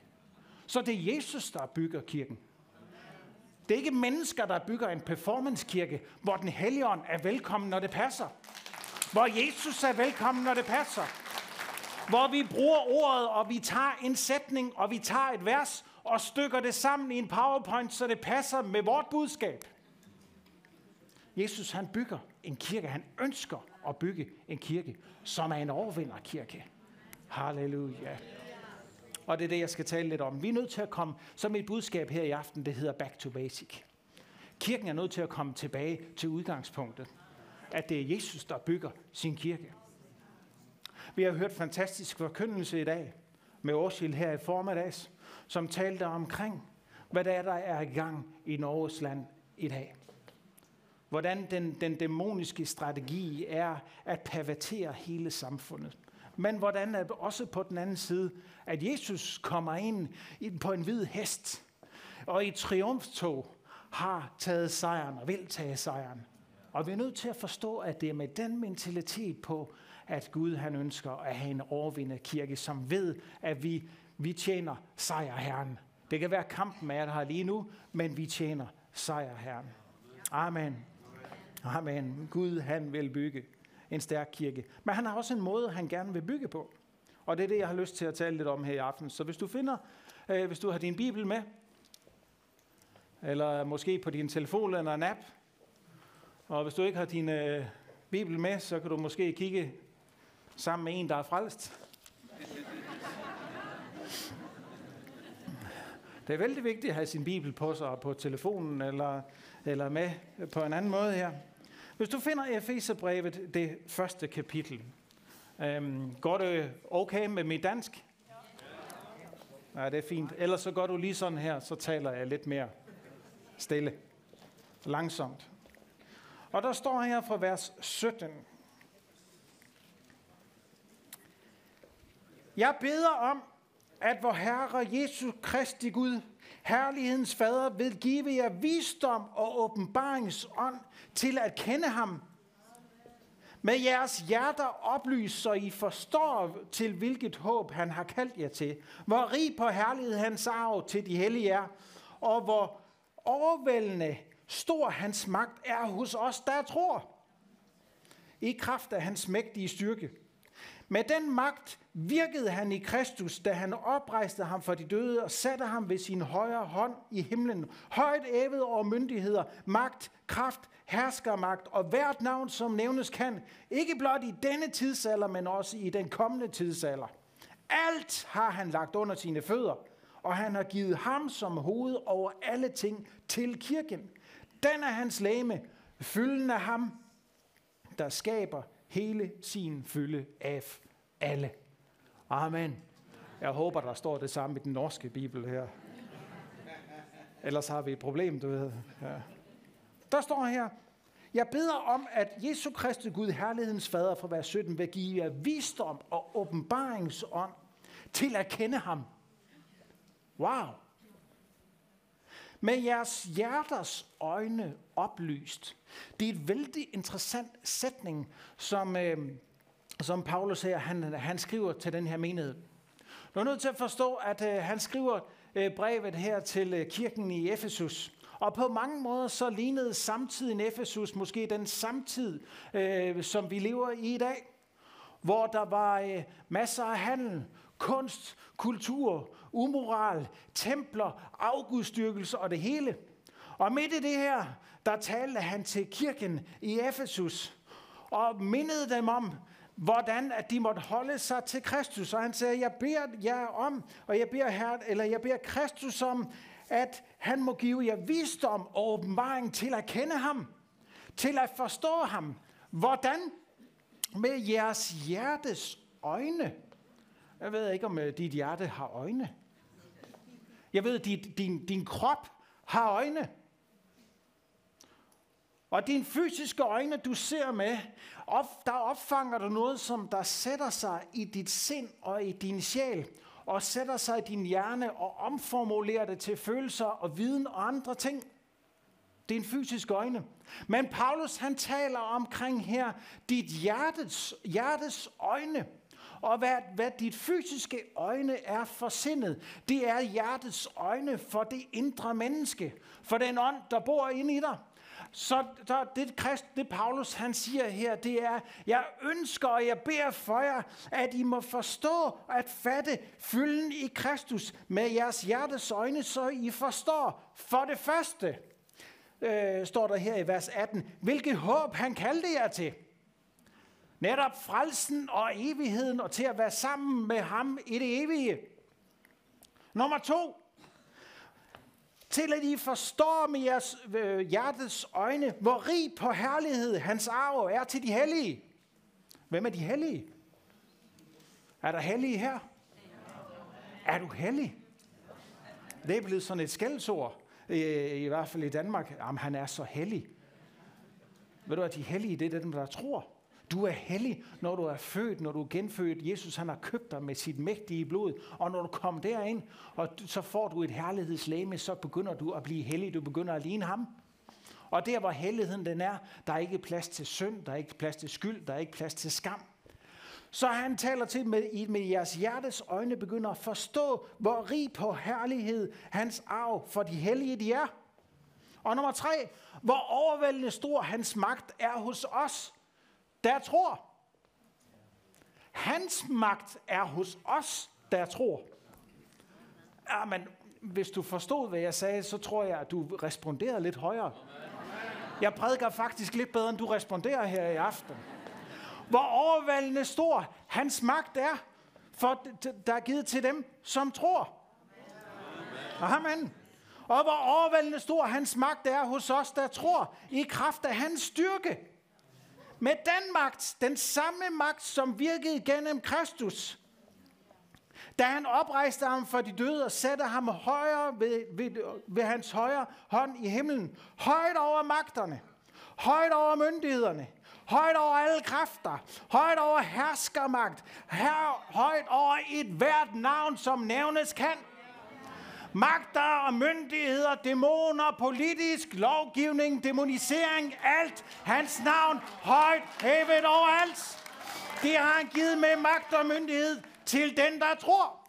S12: Så det er Jesus, der bygger kirken. Det er ikke mennesker, der bygger en performancekirke, hvor den hellige ånd er velkommen, når det passer. Hvor Jesus er velkommen, når det passer. Hvor vi bruger ordet, og vi tager en sætning, og vi tager et vers, og stykker det sammen i en powerpoint, så det passer med vort budskab. Jesus han bygger en kirke. Han ønsker at bygge en kirke, som er en overvinderkirke. Halleluja. Og det er det, jeg skal tale lidt om. Vi er nødt til at komme, som et budskab her i aften, det hedder Back to Basic. Kirken er nødt til at komme tilbage til udgangspunktet. At det er Jesus, der bygger sin kirke. Vi har hørt fantastisk forkyndelse i dag med Årshild her i formiddags, som talte omkring, hvad der er, der er i gang i Norges land i dag hvordan den, den dæmoniske strategi er at pervertere hele samfundet. Men hvordan er det også på den anden side, at Jesus kommer ind på en hvid hest, og i triumftog har taget sejren og vil tage sejren. Og vi er nødt til at forstå, at det er med den mentalitet på, at Gud han ønsker at have en overvindet kirke, som ved, at vi, vi tjener sejrherren. Det kan være kampen med, der har lige nu, men vi tjener sejrherren. Amen. Amen. Gud, han vil bygge en stærk kirke. Men han har også en måde, han gerne vil bygge på. Og det er det, jeg har lyst til at tale lidt om her i aften. Så hvis du finder, øh, hvis du har din bibel med, eller måske på din telefon eller en app, og hvis du ikke har din øh, bibel med, så kan du måske kigge sammen med en, der er frelst. Det er vældig vigtigt at have sin bibel på sig på telefonen eller, eller med på en anden måde her. Hvis du finder Efeserbrevet, det første kapitel, øhm, går det okay med mit dansk? Ja, det er fint. Ellers så går du lige sådan her, så taler jeg lidt mere stille, langsomt. Og der står her fra vers 17. Jeg beder om, at vor Herre Jesus Kristi Gud, herlighedens fader, vil give jer visdom og åbenbaringsånd til at kende ham. Med jeres hjerter oplys, så I forstår til hvilket håb han har kaldt jer til. Hvor rig på herlighed hans arv til de hellige er, og hvor overvældende stor hans magt er hos os, der tror. I kraft af hans mægtige styrke. Med den magt virkede han i Kristus, da han oprejste ham fra de døde og satte ham ved sin højre hånd i himlen. Højt ævet over myndigheder, magt, kraft, herskermagt og hvert navn, som nævnes kan. Ikke blot i denne tidsalder, men også i den kommende tidsalder. Alt har han lagt under sine fødder, og han har givet ham som hoved over alle ting til kirken. Den er hans læme, fylden af ham, der skaber hele sin fylde af alle. Amen. Jeg håber, der står det samme i den norske bibel her. Ellers har vi et problem, du ved. Ja. Der står her, jeg beder om, at Jesu Kristi Gud, herlighedens fader fra vers 17, vil give jer visdom og åbenbaringsånd til at kende ham. Wow. Med jeres hjerters øjne oplyst. Det er et vældig interessant sætning, som, øh, som Paulus her, han, han skriver til den her menighed. Du er nødt til at forstå, at øh, han skriver øh, brevet her til øh, kirken i Efesus. Og på mange måder så lignede samtiden Efesus måske den samtid, øh, som vi lever i i dag. Hvor der var øh, masser af handel, kunst, kultur, umoral, templer, afgudstyrkelse og det hele. Og midt i det her, der talte han til kirken i Efesus og mindede dem om, hvordan at de måtte holde sig til Kristus. Og han sagde, jeg beder jer om, og jeg beder, her, eller jeg beder Kristus om, at han må give jer visdom og åbenbaring til at kende ham, til at forstå ham. Hvordan? Med jeres hjertes øjne. Jeg ved ikke, om øh, dit hjerte har øjne. Jeg ved, at dit, din, din krop har øjne. Og dine fysiske øjne, du ser med, op, der opfanger du noget, som der sætter sig i dit sind og i din sjæl, og sætter sig i din hjerne og omformulerer det til følelser og viden og andre ting. Det er en fysisk øjne. Men Paulus han taler omkring her dit hjertes, hjertes øjne. Og hvad, hvad dit fysiske øjne er for sindet, det er hjertets øjne for det indre menneske. For den ånd, der bor inde i dig. Så der, det, Christ, det Paulus han siger her, det er, jeg ønsker og jeg beder for jer, at I må forstå at fatte fylden i Kristus med jeres hjertes øjne, så I forstår for det første, øh, står der her i vers 18, hvilket håb han kaldte jer til. Netop frelsen og evigheden og til at være sammen med ham i det evige. Nummer to, til at I forstår med jeres øh, hjertets øjne, hvor rig på herlighed hans arv er til de hellige. Hvem er de hellige? Er der hellige her? Er du hellig? Det er blevet sådan et skældsord, i, i hvert fald i Danmark. Jamen, han er så hellig. Ved du, at de hellige, det er dem, der tror. Du er hellig, når du er født, når du er genfødt. Jesus han har købt dig med sit mægtige blod. Og når du kommer derind, og så får du et herlighedslæme, så begynder du at blive hellig. Du begynder at ligne ham. Og der, hvor helligheden den er, der er ikke plads til synd, der er ikke plads til skyld, der er ikke plads til skam. Så han taler til med, med jeres hjertes øjne begynder at forstå, hvor rig på herlighed hans arv for de hellige de er. Og nummer tre, hvor overvældende stor hans magt er hos os, der tror. Hans magt er hos os, der tror. Ja, men hvis du forstod, hvad jeg sagde, så tror jeg, at du responderede lidt højere. Jeg prædiker faktisk lidt bedre, end du responderer her i aften. Hvor overvældende stor hans magt er, for der er givet til dem, som tror. Amen. Og hvor overvældende stor hans magt er hos os, der tror, i kraft af hans styrke. Med den magt, den samme magt, som virkede gennem Kristus, da han oprejste ham for de døde og satte ham højere ved, ved, ved hans højre hånd i himlen, højt over magterne, højt over myndighederne, højt over alle kræfter, højt over herskermagt, her, højt over et hvert navn, som nævnes kan magter og myndigheder, dæmoner, politisk lovgivning, demonisering, alt. Hans navn højt hævet overalt. Det har han givet med magt og myndighed til den, der tror.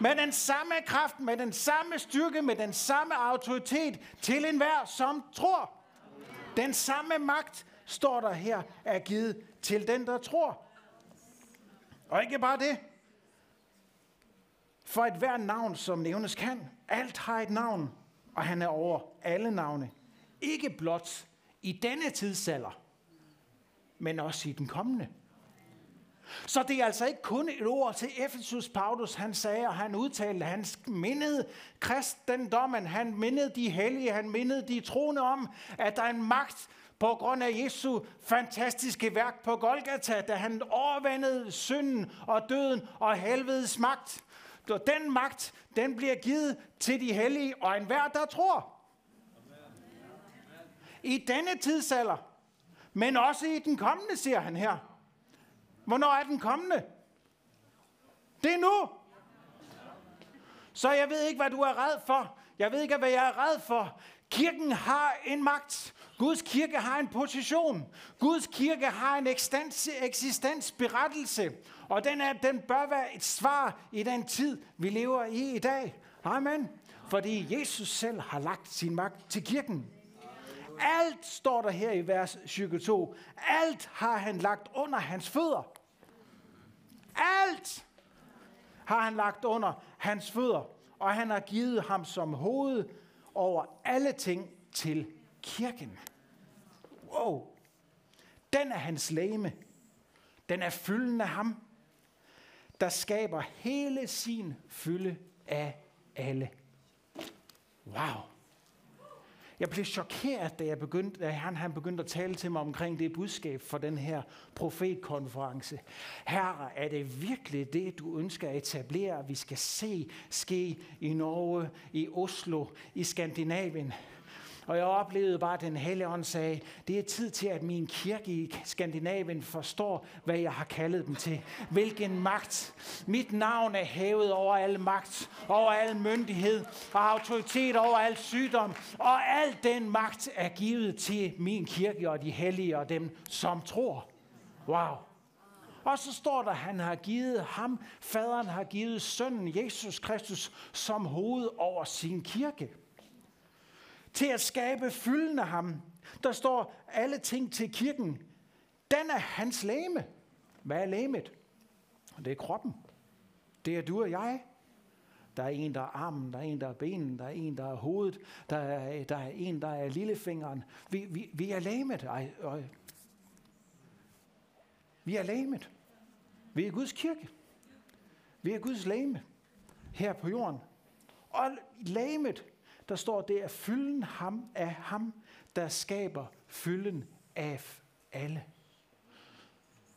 S12: Med den samme kraft, med den samme styrke, med den samme autoritet til enhver, som tror. Den samme magt, står der her, er givet til den, der tror. Og ikke bare det. For et hver navn, som nævnes kan, alt har et navn, og han er over alle navne. Ikke blot i denne tidsalder, men også i den kommende. Så det er altså ikke kun et ord til Efesus Paulus, han sagde, og han udtalte, han mindede kristendommen, han mindede de hellige, han mindede de troende om, at der er en magt på grund af Jesu fantastiske værk på Golgata, da han overvandede synden og døden og helvedes magt. Og den magt, den bliver givet til de hellige og enhver, der tror. I denne tidsalder, men også i den kommende, siger han her. Hvornår er den kommende? Det er nu. Så jeg ved ikke, hvad du er red for. Jeg ved ikke, hvad jeg er red for. Kirken har en magt. Guds kirke har en position. Guds kirke har en eksistens, eksistensberettelse. Og den, er, den bør være et svar i den tid, vi lever i i dag. Amen. Fordi Jesus selv har lagt sin magt til kirken. Alt står der her i vers 22. Alt har han lagt under hans fødder. Alt har han lagt under hans fødder. Og han har givet ham som hoved over alle ting til kirken. Wow. Den er hans læme. Den er fylden af ham, der skaber hele sin fylde af alle. Wow. Jeg blev chokeret, da, jeg begyndte, da han, han begyndte at tale til mig omkring det budskab for den her profetkonference. Herre, er det virkelig det, du ønsker at etablere, vi skal se ske i Norge, i Oslo, i Skandinavien? Og jeg oplevede bare, at den hellige ånd sagde, det er tid til, at min kirke i Skandinavien forstår, hvad jeg har kaldet dem til. Hvilken magt. Mit navn er hævet over al magt, over al myndighed og autoritet over al sygdom. Og al den magt er givet til min kirke og de hellige og dem, som tror. Wow. Og så står der, at han har givet ham, faderen har givet sønnen Jesus Kristus som hoved over sin kirke til at skabe fylden af ham. Der står alle ting til kirken. Den er hans læme. Hvad er læmet? Det er kroppen. Det er du og jeg. Der er en, der er armen, der er en, der er benen, der er en, der er hovedet, der er, der er en, der er lillefingeren. Vi, vi, vi er læmet. Ej, øj. Vi er læmet. Vi er Guds kirke. Vi er Guds læme her på jorden. Og læmet, der står det at fylden ham af ham, der skaber fylden af alle.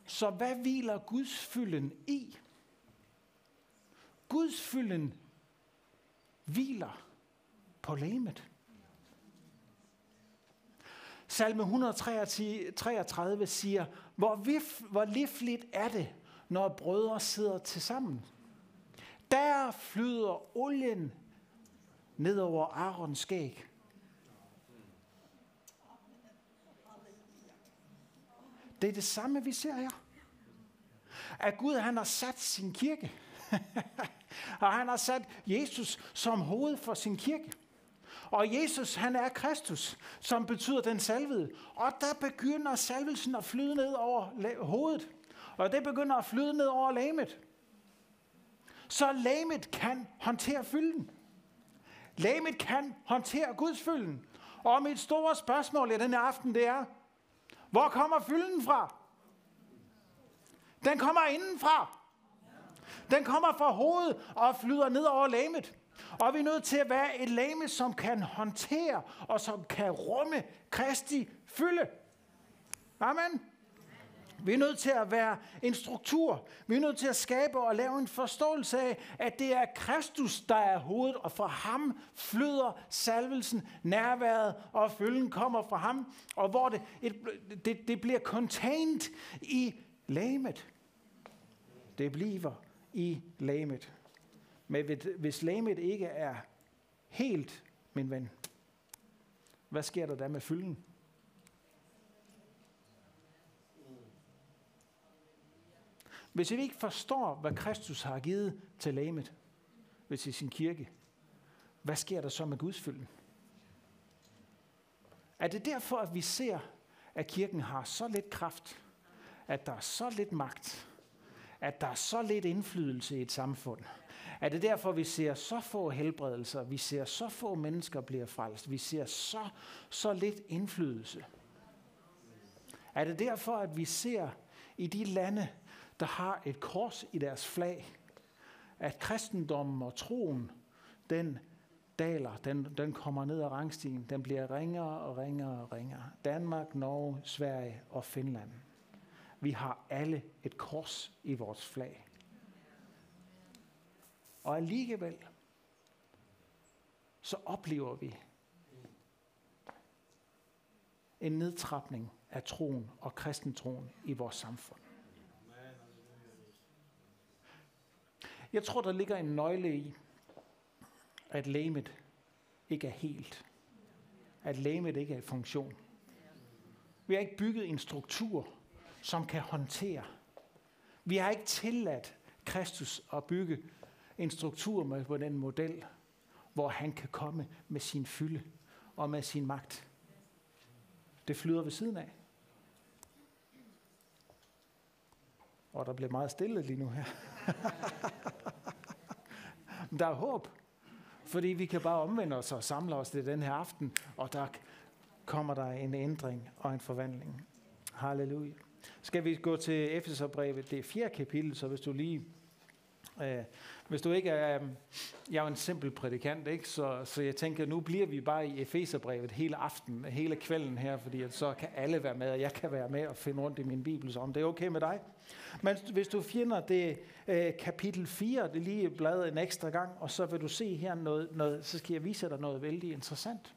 S12: Så hvad hviler Guds fylden i? Guds fylden hviler på læmet. Salme 133 siger, hvor, vif, hvor livligt er det, når brødre sidder til sammen. Der flyder olien ned over Arons skæg. Det er det samme, vi ser her. At Gud han har sat sin kirke. og han har sat Jesus som hoved for sin kirke. Og Jesus, han er Kristus, som betyder den salvede. Og der begynder salvelsen at flyde ned over hovedet. Og det begynder at flyde ned over lamet. Så lamet kan håndtere fylden. Lægemet kan håndtere Guds fylden. Og mit store spørgsmål i denne aften, det er, hvor kommer fylden fra? Den kommer indenfra. Den kommer fra hovedet og flyder ned over lægemet. Og vi er nødt til at være et lame, som kan håndtere og som kan rumme Kristi fylde. Amen. Vi er nødt til at være en struktur. Vi er nødt til at skabe og lave en forståelse af, at det er Kristus, der er hovedet, og fra ham flyder salvelsen, nærværet og følgen kommer fra ham, og hvor det, et, det, det bliver contained i lamet. Det bliver i lamet. Men hvis lamet ikke er helt, min ven, hvad sker der da med fylden? Hvis vi ikke forstår, hvad Kristus har givet til lægemet, hvis i sin kirke, hvad sker der så med Guds fylden? Er det derfor, at vi ser, at kirken har så lidt kraft, at der er så lidt magt, at der er så lidt indflydelse i et samfund? Er det derfor, vi ser så få helbredelser, vi ser så få mennesker bliver frelst, vi ser så, så lidt indflydelse? Er det derfor, at vi ser i de lande, der har et kors i deres flag, at kristendommen og troen, den daler, den, den kommer ned ad rangstigen, den bliver ringere og ringere og ringere. Danmark, Norge, Sverige og Finland. Vi har alle et kors i vores flag. Og alligevel, så oplever vi en nedtrapning af troen og kristentroen i vores samfund. Jeg tror, der ligger en nøgle i, at lægemet ikke er helt. At lægemet ikke er i funktion. Vi har ikke bygget en struktur, som kan håndtere. Vi har ikke tilladt Kristus at bygge en struktur med på den model, hvor han kan komme med sin fylde og med sin magt. Det flyder ved siden af. Og der bliver meget stille lige nu her. Men der er håb, fordi vi kan bare omvende os og samle os til den her aften, og der kommer der en ændring og en forvandling. Halleluja. Skal vi gå til Efeserbrevet, det er fjerde kapitel, så hvis du lige Øh, hvis du ikke er, øhm, jeg er jo en simpel prædikant, ikke? Så, så jeg tænker, nu bliver vi bare i Efeserbrevet hele aftenen, hele kvælden her, fordi at så kan alle være med, og jeg kan være med og finde rundt i min bibel, så om det er okay med dig. Men hvis du finder det øh, kapitel 4, det lige bladet en ekstra gang, og så vil du se her noget, noget, så skal jeg vise dig noget vældig interessant.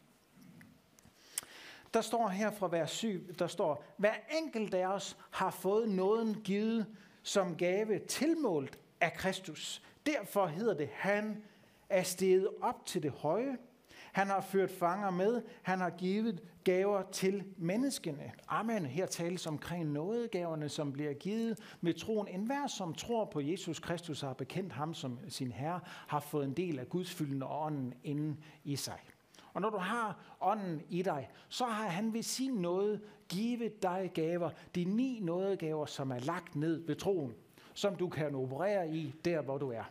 S12: Der står her fra vers 7, der står, hver enkelt af os har fået nåden givet som gave tilmålt af Kristus. Derfor hedder det, han er steget op til det høje. Han har ført fanger med. Han har givet gaver til menneskene. Amen. Her tales omkring nådegaverne, som bliver givet med troen. En hver, som tror på Jesus Kristus og har bekendt ham som sin herre, har fået en del af Guds fyldende ånden inden i sig. Og når du har ånden i dig, så har han ved sin nåde givet dig gaver. De ni nådegaver, som er lagt ned ved troen som du kan operere i der, hvor du er.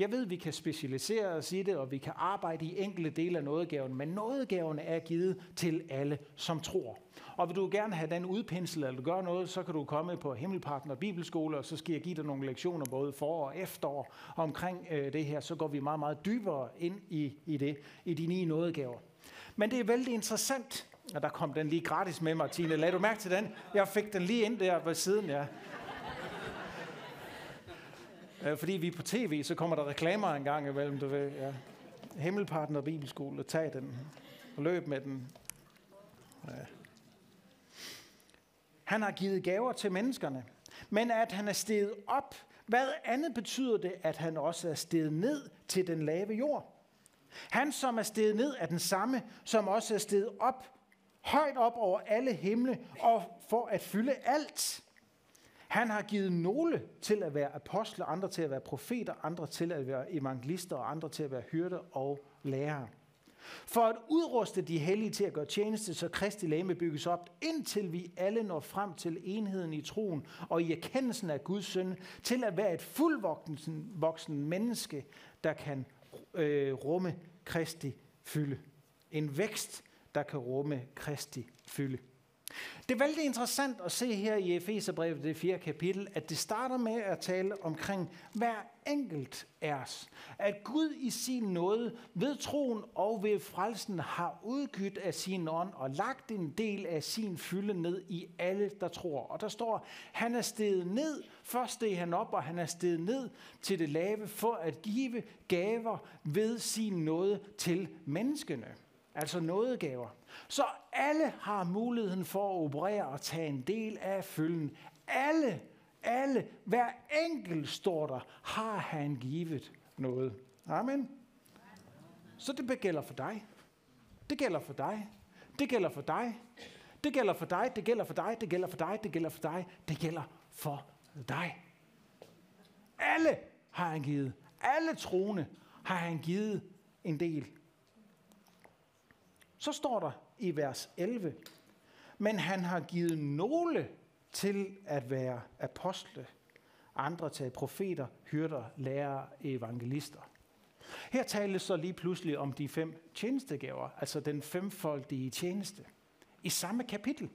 S12: Jeg ved, vi kan specialisere os i det, og vi kan arbejde i enkelte dele af nådegaven, men nådegaven er givet til alle, som tror. Og vil du gerne have den udpenslet, eller gøre noget, så kan du komme på Himmelpartner Bibelskole, og så skal jeg give dig nogle lektioner både for og efterår omkring øh, det her. Så går vi meget, meget dybere ind i, i det, i de ni nådegaver. Men det er vældig interessant, og der kom den lige gratis med, Martine. Lad du mærke til den? Jeg fik den lige ind der ved siden, ja. Øh, fordi vi er på tv, så kommer der reklamer en gang imellem, du ved. Ja. Himmelpartner Bibelskole, tag den. Og løb med den. Ja. Han har givet gaver til menneskerne. Men at han er steget op, hvad andet betyder det, at han også er steget ned til den lave jord? Han, som er steget ned, er den samme, som også er steget op, højt op over alle himle, og for at fylde alt. Han har givet nogle til at være apostle, andre til at være profeter, andre til at være evangelister og andre til at være hyrde og lærere. For at udruste de hellige til at gøre tjeneste, så Kristi læme bygges op, indtil vi alle når frem til enheden i troen og i erkendelsen af Guds søn, til at være et fuldvoksen voksen menneske, der kan øh, rumme Kristi fylde. En vækst, der kan rumme Kristi fylde. Det er vældig interessant at se her i Efeserbrevet, det 4. kapitel, at det starter med at tale omkring hver enkelt af os. At Gud i sin nåde ved troen og ved frelsen har udgydt af sin ånd og lagt en del af sin fylde ned i alle, der tror. Og der står, han er steget ned, først steg han op, og han er steget ned til det lave for at give gaver ved sin nåde til menneskene. Altså nådegaver. Så alle har muligheden for at operere og tage en del af følgen. Alle, alle, hver enkelt står der, har han givet noget. Amen. Så det gælder for dig. Det gælder for dig. Det gælder for dig. Det gælder for dig. Det gælder for dig. Det gælder for dig. Det gælder for dig. Det gælder for dig. Alle har han givet. Alle troende har han givet en del. Så står der i vers 11. Men han har givet nogle til at være apostle, andre til profeter, hyrder, lærere, evangelister. Her tales så lige pludselig om de fem tjenestegaver, altså den femfoldige tjeneste, i samme kapitel.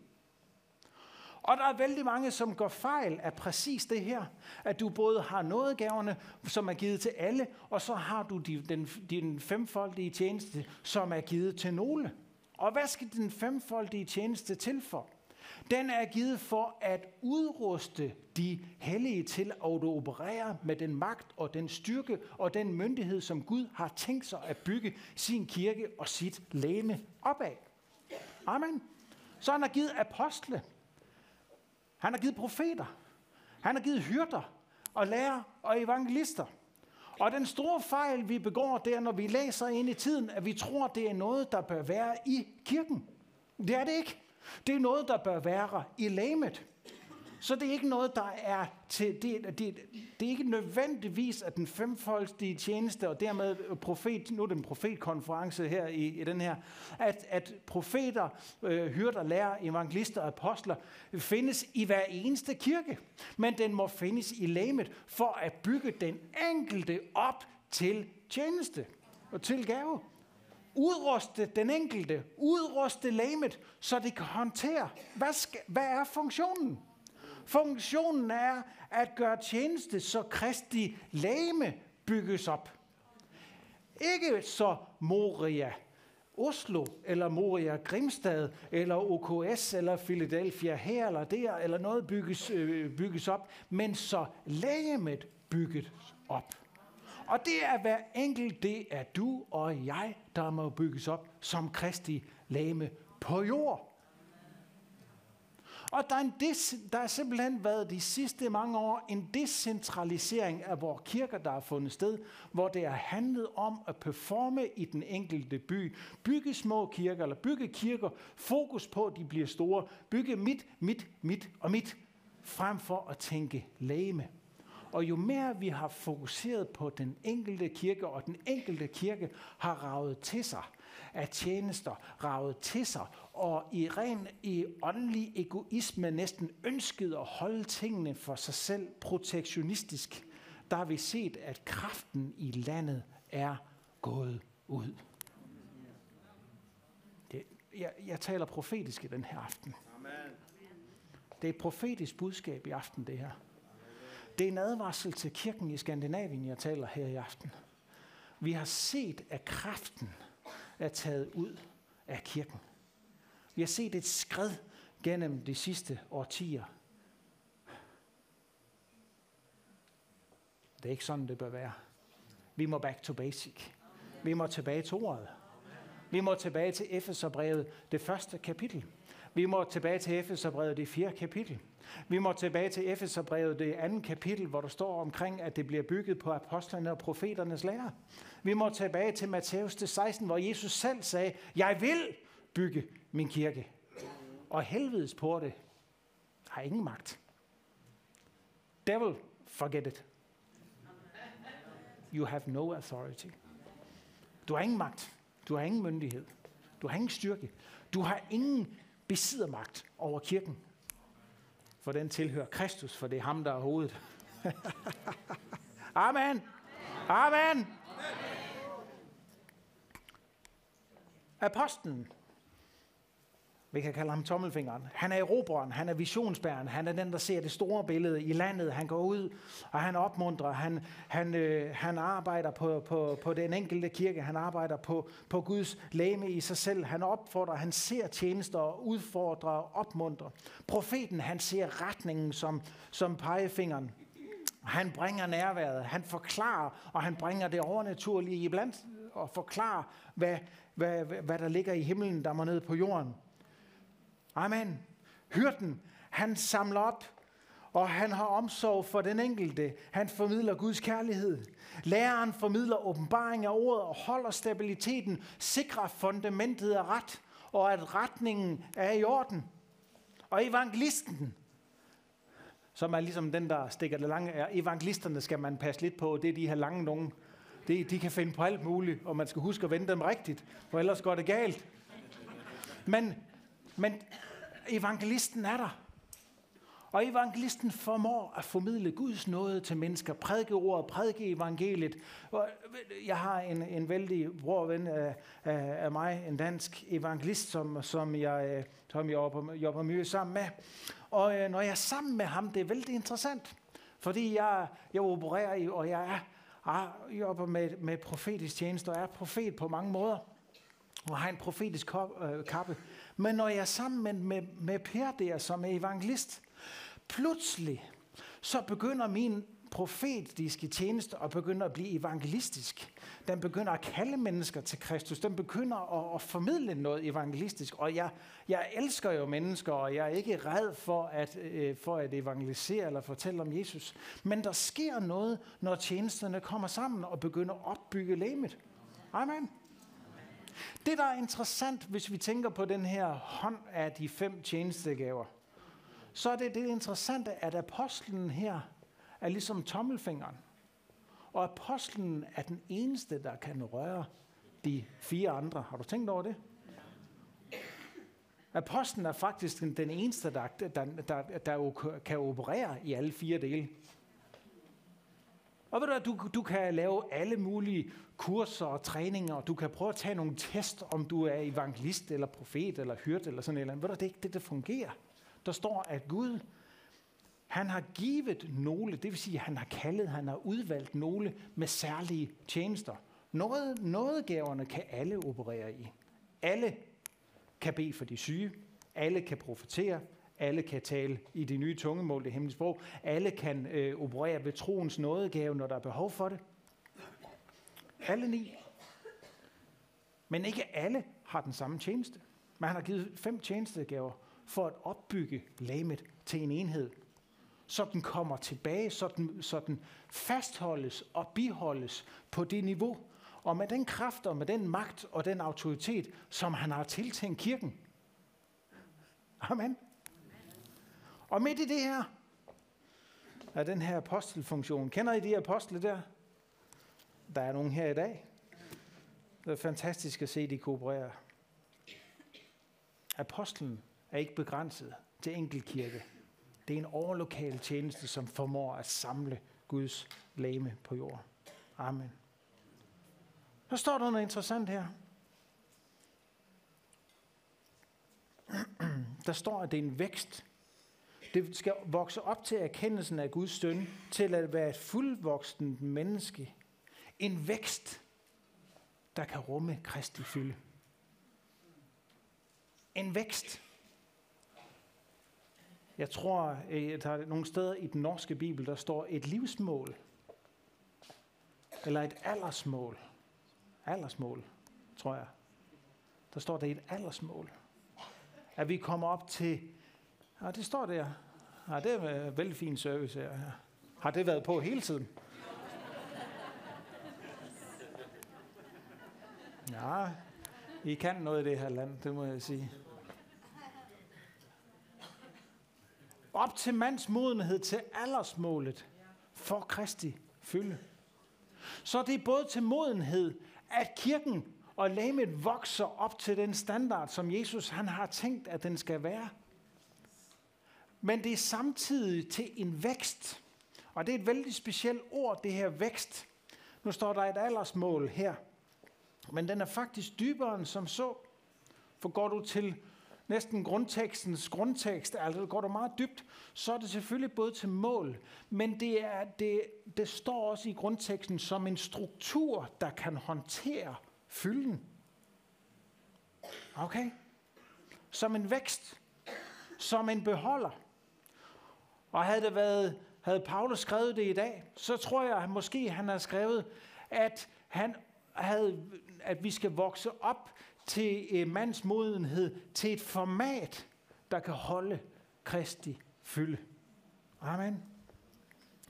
S12: Og der er vældig mange, som går fejl af præcis det her, at du både har nådegaverne, som er givet til alle, og så har du din, den, din femfoldige tjeneste, som er givet til nogle. Og hvad skal den femfoldige tjeneste til for? Den er givet for at udruste de hellige til at operere med den magt og den styrke og den myndighed, som Gud har tænkt sig at bygge sin kirke og sit læme op af. Amen. Så han har givet apostle. Han har givet profeter. Han har givet hyrder og lærer og evangelister. Og den store fejl, vi begår, det er, når vi læser ind i tiden, at vi tror, det er noget, der bør være i kirken. Det er det ikke. Det er noget, der bør være i lamet. Så det er ikke noget, der er til, det, det, det er ikke nødvendigvis, at den femfoldige tjeneste, og dermed profet, nu er det en profetkonference her i, i den her, at, at profeter, øh, hyrder, lærer, evangelister og apostler findes i hver eneste kirke. Men den må findes i læmet for at bygge den enkelte op til tjeneste og til gave udruste den enkelte, udruste læmet, så det kan håndtere. Hvad, skal, hvad er funktionen? Funktionen er at gøre tjeneste, så Kristi lame bygges op. Ikke så Moria Oslo, eller Moria Grimstad, eller OKS, eller Philadelphia her eller der, eller noget bygges, øh, bygges op, men så lægemet bygget op. Og det er hver enkelt, det er du og jeg, der må bygges op som Kristi lame på jord. Og der er, en des, der er simpelthen været de sidste mange år en decentralisering af vores kirker, der har fundet sted, hvor det har handlet om at performe i den enkelte by. Bygge små kirker, eller bygge kirker, fokus på, at de bliver store. Bygge mit, mit, mit og mit, frem for at tænke lame. Og jo mere vi har fokuseret på den enkelte kirke, og den enkelte kirke har ravet til sig af tjenester, ravet til sig, og i ren i åndelig egoisme næsten ønsket at holde tingene for sig selv protektionistisk, der har vi set, at kraften i landet er gået ud. Det, jeg, jeg taler profetisk i den her aften. Det er et profetisk budskab i aften, det her. Det er en advarsel til kirken i Skandinavien, jeg taler her i aften. Vi har set, at kraften er taget ud af kirken. Vi har set et skred gennem de sidste årtier. Det er ikke sådan, det bør være. Vi må back to basic. Vi må tilbage til ordet. Vi må tilbage til Efeserbrevet, det første kapitel. Vi må tilbage til Efeserbrevet, det fjerde kapitel. Vi må tilbage til Efeserbrevet, det andet kapitel, hvor der står omkring, at det bliver bygget på apostlerne og profeternes lære. Vi må tilbage til Matthæus 16, hvor Jesus selv sagde, jeg vil bygge min kirke. Og helvedes porte har ingen magt. Devil, forget it. You have no authority. Du har ingen magt. Du har ingen myndighed. Du har ingen styrke. Du har ingen besiddermagt over kirken. For den tilhører Kristus, for det er ham, der er hovedet. Amen. Amen. Apostlen, vi kan kalde ham tommelfingeren. Han er erobreren, han er visionsbæreren, han er den, der ser det store billede i landet. Han går ud, og han opmuntrer, han, han, øh, han arbejder på, på, på den enkelte kirke, han arbejder på, på Guds læme i sig selv. Han opfordrer, han ser tjenester og udfordrer og opmuntrer. Profeten, han ser retningen som, som pegefingeren. Han bringer nærværet, han forklarer, og han bringer det overnaturlige iblandt, og forklarer, hvad, hvad, hvad, der ligger i himlen, der må ned på jorden. Amen. Hyrden, han samler op, og han har omsorg for den enkelte. Han formidler Guds kærlighed. Læreren formidler åbenbaring af ordet og holder stabiliteten, sikrer fundamentet er ret, og at retningen er i orden. Og evangelisten, som er ligesom den, der stikker det lange, er evangelisterne skal man passe lidt på. Det er de her lange nogen. De, de kan finde på alt muligt, og man skal huske at vende dem rigtigt, for ellers går det galt. Men, men evangelisten er der. Og evangelisten formår at formidle Guds nåde til mennesker, prædike ordet, prædike evangeliet. Og jeg har en, en vældig bror ven af, af, af mig, en dansk evangelist, som, som jeg, øh, som jeg jobber, jobber mye sammen med. Og øh, når jeg er sammen med ham, det er vældig interessant. Fordi jeg, jeg opererer i, og jeg er, jeg jobber med, med profetisk tjeneste, og er profet på mange måder. Og har en profetisk øh, kappe. Men når jeg er sammen med, med, med Per der, som er evangelist, pludselig så begynder min profetiske tjeneste at begynde at blive evangelistisk. Den begynder at kalde mennesker til Kristus. Den begynder at, at formidle noget evangelistisk. Og jeg, jeg elsker jo mennesker, og jeg er ikke red for at, øh, for at evangelisere eller fortælle om Jesus. Men der sker noget, når tjenesterne kommer sammen og begynder at opbygge læmet. Amen. Det, der er interessant, hvis vi tænker på den her hånd af de fem tjenestegaver, så er det det interessante, at apostlen her er ligesom tommelfingeren. Og apostlen er den eneste, der kan røre de fire andre. Har du tænkt over det? Apostlen er faktisk den- den eneste, der, der, der, der kan operere i alle fire dele. Og ved du, du, du kan lave alle mulige kurser og træninger, og du kan prøve at tage nogle test, om du er evangelist eller profet eller hyrt eller sådan noget. Ved du, det er ikke det, der fungerer. Der står, at Gud, han har givet nogle, det vil sige, han har kaldet, han har udvalgt nogle med særlige tjenester. Noget, nådegaverne kan alle operere i. Alle kan bede for de syge, alle kan profetere, alle kan tale i det nye tungemål, det hemmelige sprog, alle kan øh, operere ved troens nådegave, når der er behov for det. Alle ni. Men ikke alle har den samme tjeneste. Men han har givet fem tjenestegaver for at opbygge lamet til en enhed, så den kommer tilbage, så den, så den fastholdes og biholdes på det niveau, og med den kraft og med den magt og den autoritet, som han har tiltænkt kirken. Amen. Og midt i det her, er den her apostelfunktion. Kender I de apostle der? Der er nogen her i dag. Det er fantastisk at se, de koopererer. Apostlen er ikke begrænset til enkeltkirke. Det er en overlokal tjeneste, som formår at samle Guds lame på jord. Amen. Så står der noget interessant her. Der står, at det er en vækst. Det skal vokse op til erkendelsen af Guds søn, til at være et fuldvoksen menneske. En vækst, der kan rumme Kristi fylde. En vækst. Jeg tror, at der er nogle steder i den norske bibel, der står et livsmål. Eller et aldersmål. Aldersmål, tror jeg. Der står det et aldersmål. At vi kommer op til... Ja, det står der. Ja, det er en vældig fin service her. Har det været på hele tiden? Ja, I kan noget i det her land, det må jeg sige. Op til mands modenhed til aldersmålet for Kristi fylde. Så det er både til modenhed, at kirken og lamet vokser op til den standard, som Jesus han har tænkt, at den skal være. Men det er samtidig til en vækst. Og det er et vældig specielt ord, det her vækst. Nu står der et aldersmål her. Men den er faktisk dybere end som så. For går du til næsten grundtekstens grundtekst, altså går du meget dybt, så er det selvfølgelig både til mål, men det, er, det, det står også i grundteksten som en struktur, der kan håndtere fylden. Okay? Som en vækst. Som en beholder. Og havde det været, havde Paulus skrevet det i dag, så tror jeg at måske, han har skrevet, at han havde, at vi skal vokse op til øh, en mands modenhed, til et format, der kan holde Kristi fylde. Amen.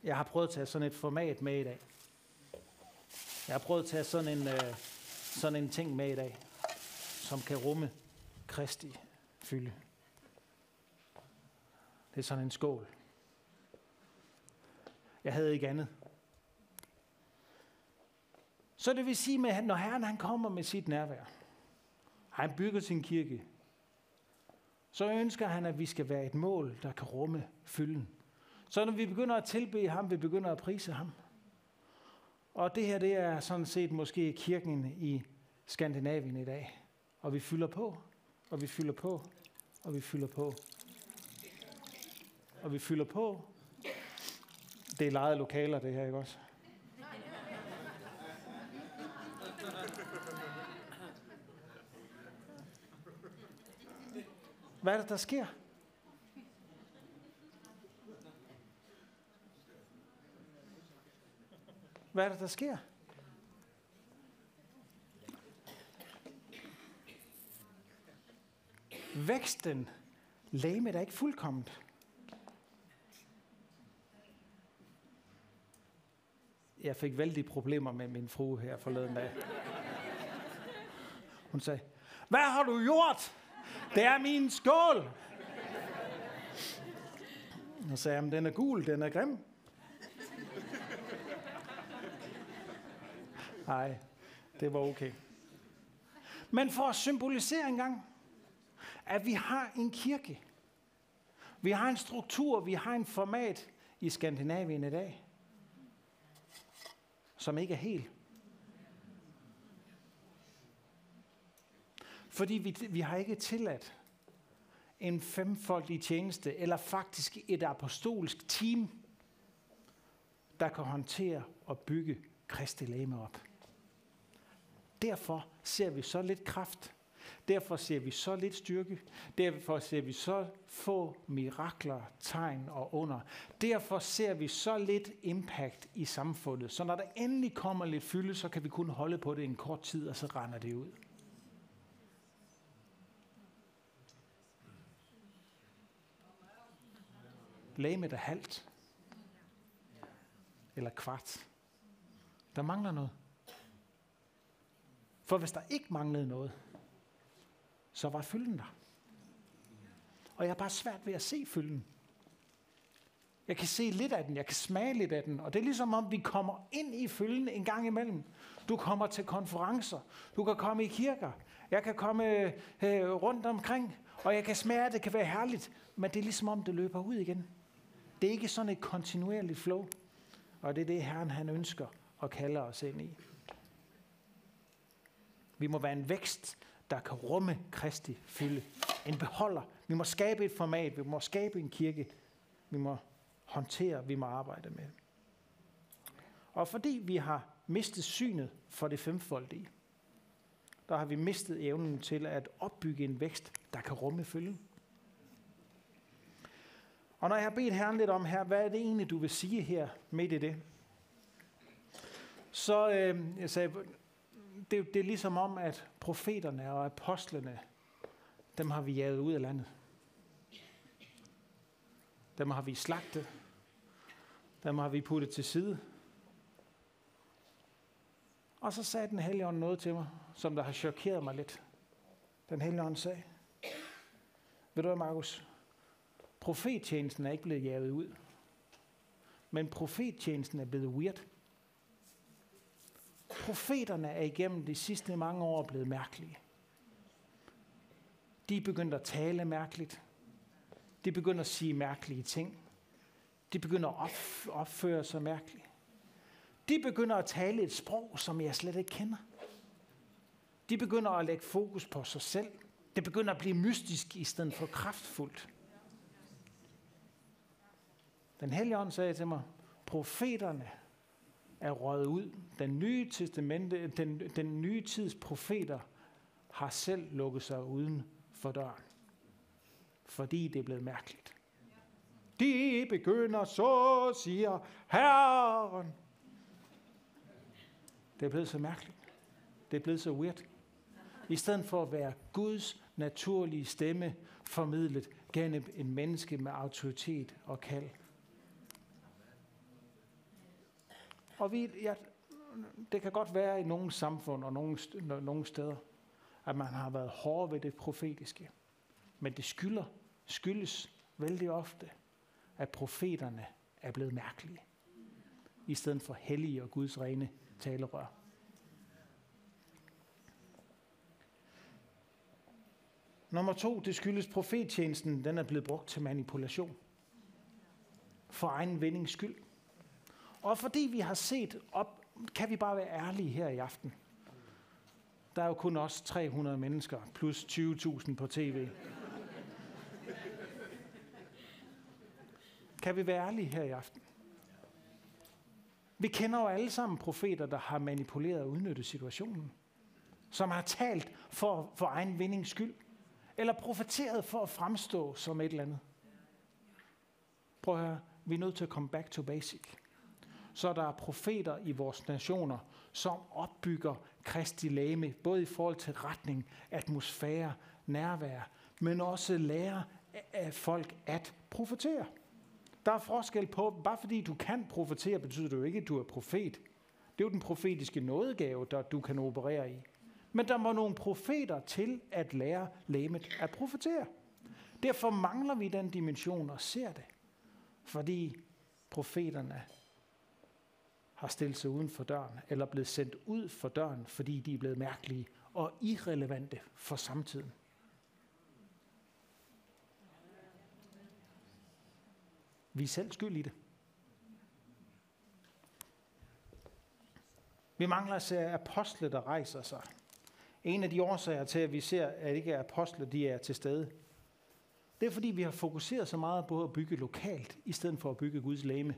S12: Jeg har prøvet at tage sådan et format med i dag. Jeg har prøvet at tage sådan en, øh, sådan en ting med i dag, som kan rumme Kristi fylde. Det er sådan en skål. Jeg havde ikke andet. Så det vil sige, at når Herren han kommer med sit nærvær, han bygger sin kirke, så ønsker han, at vi skal være et mål, der kan rumme fylden. Så når vi begynder at tilbe ham, vi begynder at prise ham. Og det her, det er sådan set måske kirken i Skandinavien i dag. Og vi fylder på, og vi fylder på, og vi fylder på. Og vi fylder på. Det er lejede lokaler, det her, ikke også? Hvad er det, der sker? Hvad er det, der sker? Væksten, lægemet er ikke fuldkommet. Jeg fik vældig problemer med min frue her forleden dag. Hun sagde, hvad har du gjort? Det er min skål. Og sagde han, den er gul, den er grim. Nej, det var okay. Men for at symbolisere en gang, at vi har en kirke. Vi har en struktur, vi har en format i Skandinavien i dag, som ikke er helt. Fordi vi, vi har ikke tilladt en femfoldig tjeneste, eller faktisk et apostolsk team, der kan håndtere og bygge Kristi læme op. Derfor ser vi så lidt kraft. Derfor ser vi så lidt styrke. Derfor ser vi så få mirakler, tegn og under. Derfor ser vi så lidt impact i samfundet. Så når der endelig kommer lidt fylde, så kan vi kun holde på det en kort tid, og så render det ud. Lægemet er halvt. Eller kvart. Der mangler noget. For hvis der ikke manglede noget, så var fylden der. Og jeg har bare svært ved at se fylden. Jeg kan se lidt af den, jeg kan smage lidt af den, og det er ligesom om, vi kommer ind i fylden en gang imellem. Du kommer til konferencer, du kan komme i kirker, jeg kan komme øh, rundt omkring, og jeg kan smage, at det kan være herligt, men det er ligesom om, det løber ud igen. Det er ikke sådan et kontinuerligt flow, og det er det, Herren han ønsker og kalder os ind i. Vi må være en vækst, der kan rumme Kristi fylde. En beholder. Vi må skabe et format. Vi må skabe en kirke. Vi må håndtere. Vi må arbejde med. Og fordi vi har mistet synet for det femfoldige, der har vi mistet evnen til at opbygge en vækst, der kan rumme fylden. Og når jeg har bedt Herren lidt om her, hvad er det egentlig, du vil sige her midt i det? Så øh, jeg sagde, det, det er ligesom om, at profeterne og apostlene, dem har vi jaget ud af landet. Dem har vi slagtet. Dem har vi puttet til side. Og så sagde den hellige ånd noget til mig, som der har chokeret mig lidt. Den hellige ånd sagde, ved du hvad, Markus? Profettjenesten er ikke blevet jaget ud. Men profettjenesten er blevet weird. Profeterne er igennem de sidste mange år blevet mærkelige. De er begyndt at tale mærkeligt. De begynder at sige mærkelige ting. De begynder at opføre sig mærkeligt. De begynder at tale et sprog, som jeg slet ikke kender. De begynder at lægge fokus på sig selv. Det begynder at blive mystisk i stedet for kraftfuldt. Den hellige ånd sagde til mig, profeterne er røget ud. Den nye, testamente, den, den nye tids profeter har selv lukket sig uden for døren. Fordi det er blevet mærkeligt. De begynder så, siger Herren. Det er blevet så mærkeligt. Det er blevet så weird. I stedet for at være Guds naturlige stemme formidlet gennem en menneske med autoritet og kald. Og vi, ja, det kan godt være i nogle samfund og nogle, nogle steder, at man har været hård ved det profetiske. Men det skylder, skyldes vældig ofte, at profeterne er blevet mærkelige, i stedet for hellige og Guds rene talerør. Nummer to, det skyldes profettjenesten, den er blevet brugt til manipulation. For egen vindings skyld. Og fordi vi har set op, kan vi bare være ærlige her i aften. Der er jo kun os 300 mennesker, plus 20.000 på tv. Kan vi være ærlige her i aften? Vi kender jo alle sammen profeter, der har manipuleret og udnyttet situationen. Som har talt for, for egen vindings skyld. Eller profeteret for at fremstå som et eller andet. Prøv at høre, vi er nødt til at komme back to basic. Så der er profeter i vores nationer, som opbygger Kristi lame, både i forhold til retning, atmosfære, nærvær, men også lærer af folk at profetere. Der er forskel på, bare fordi du kan profetere, betyder det jo ikke, at du er profet. Det er jo den profetiske nådegave, der du kan operere i. Men der må nogle profeter til at lære læmet at profetere. Derfor mangler vi den dimension og ser det. Fordi profeterne har stillet sig uden for døren, eller blevet sendt ud for døren, fordi de er blevet mærkelige og irrelevante for samtiden. Vi er selv skyld i det. Vi mangler at se apostle, der rejser sig. En af de årsager til, at vi ser, at ikke apostle de er til stede, det er fordi, vi har fokuseret så meget på at bygge lokalt, i stedet for at bygge Guds læme.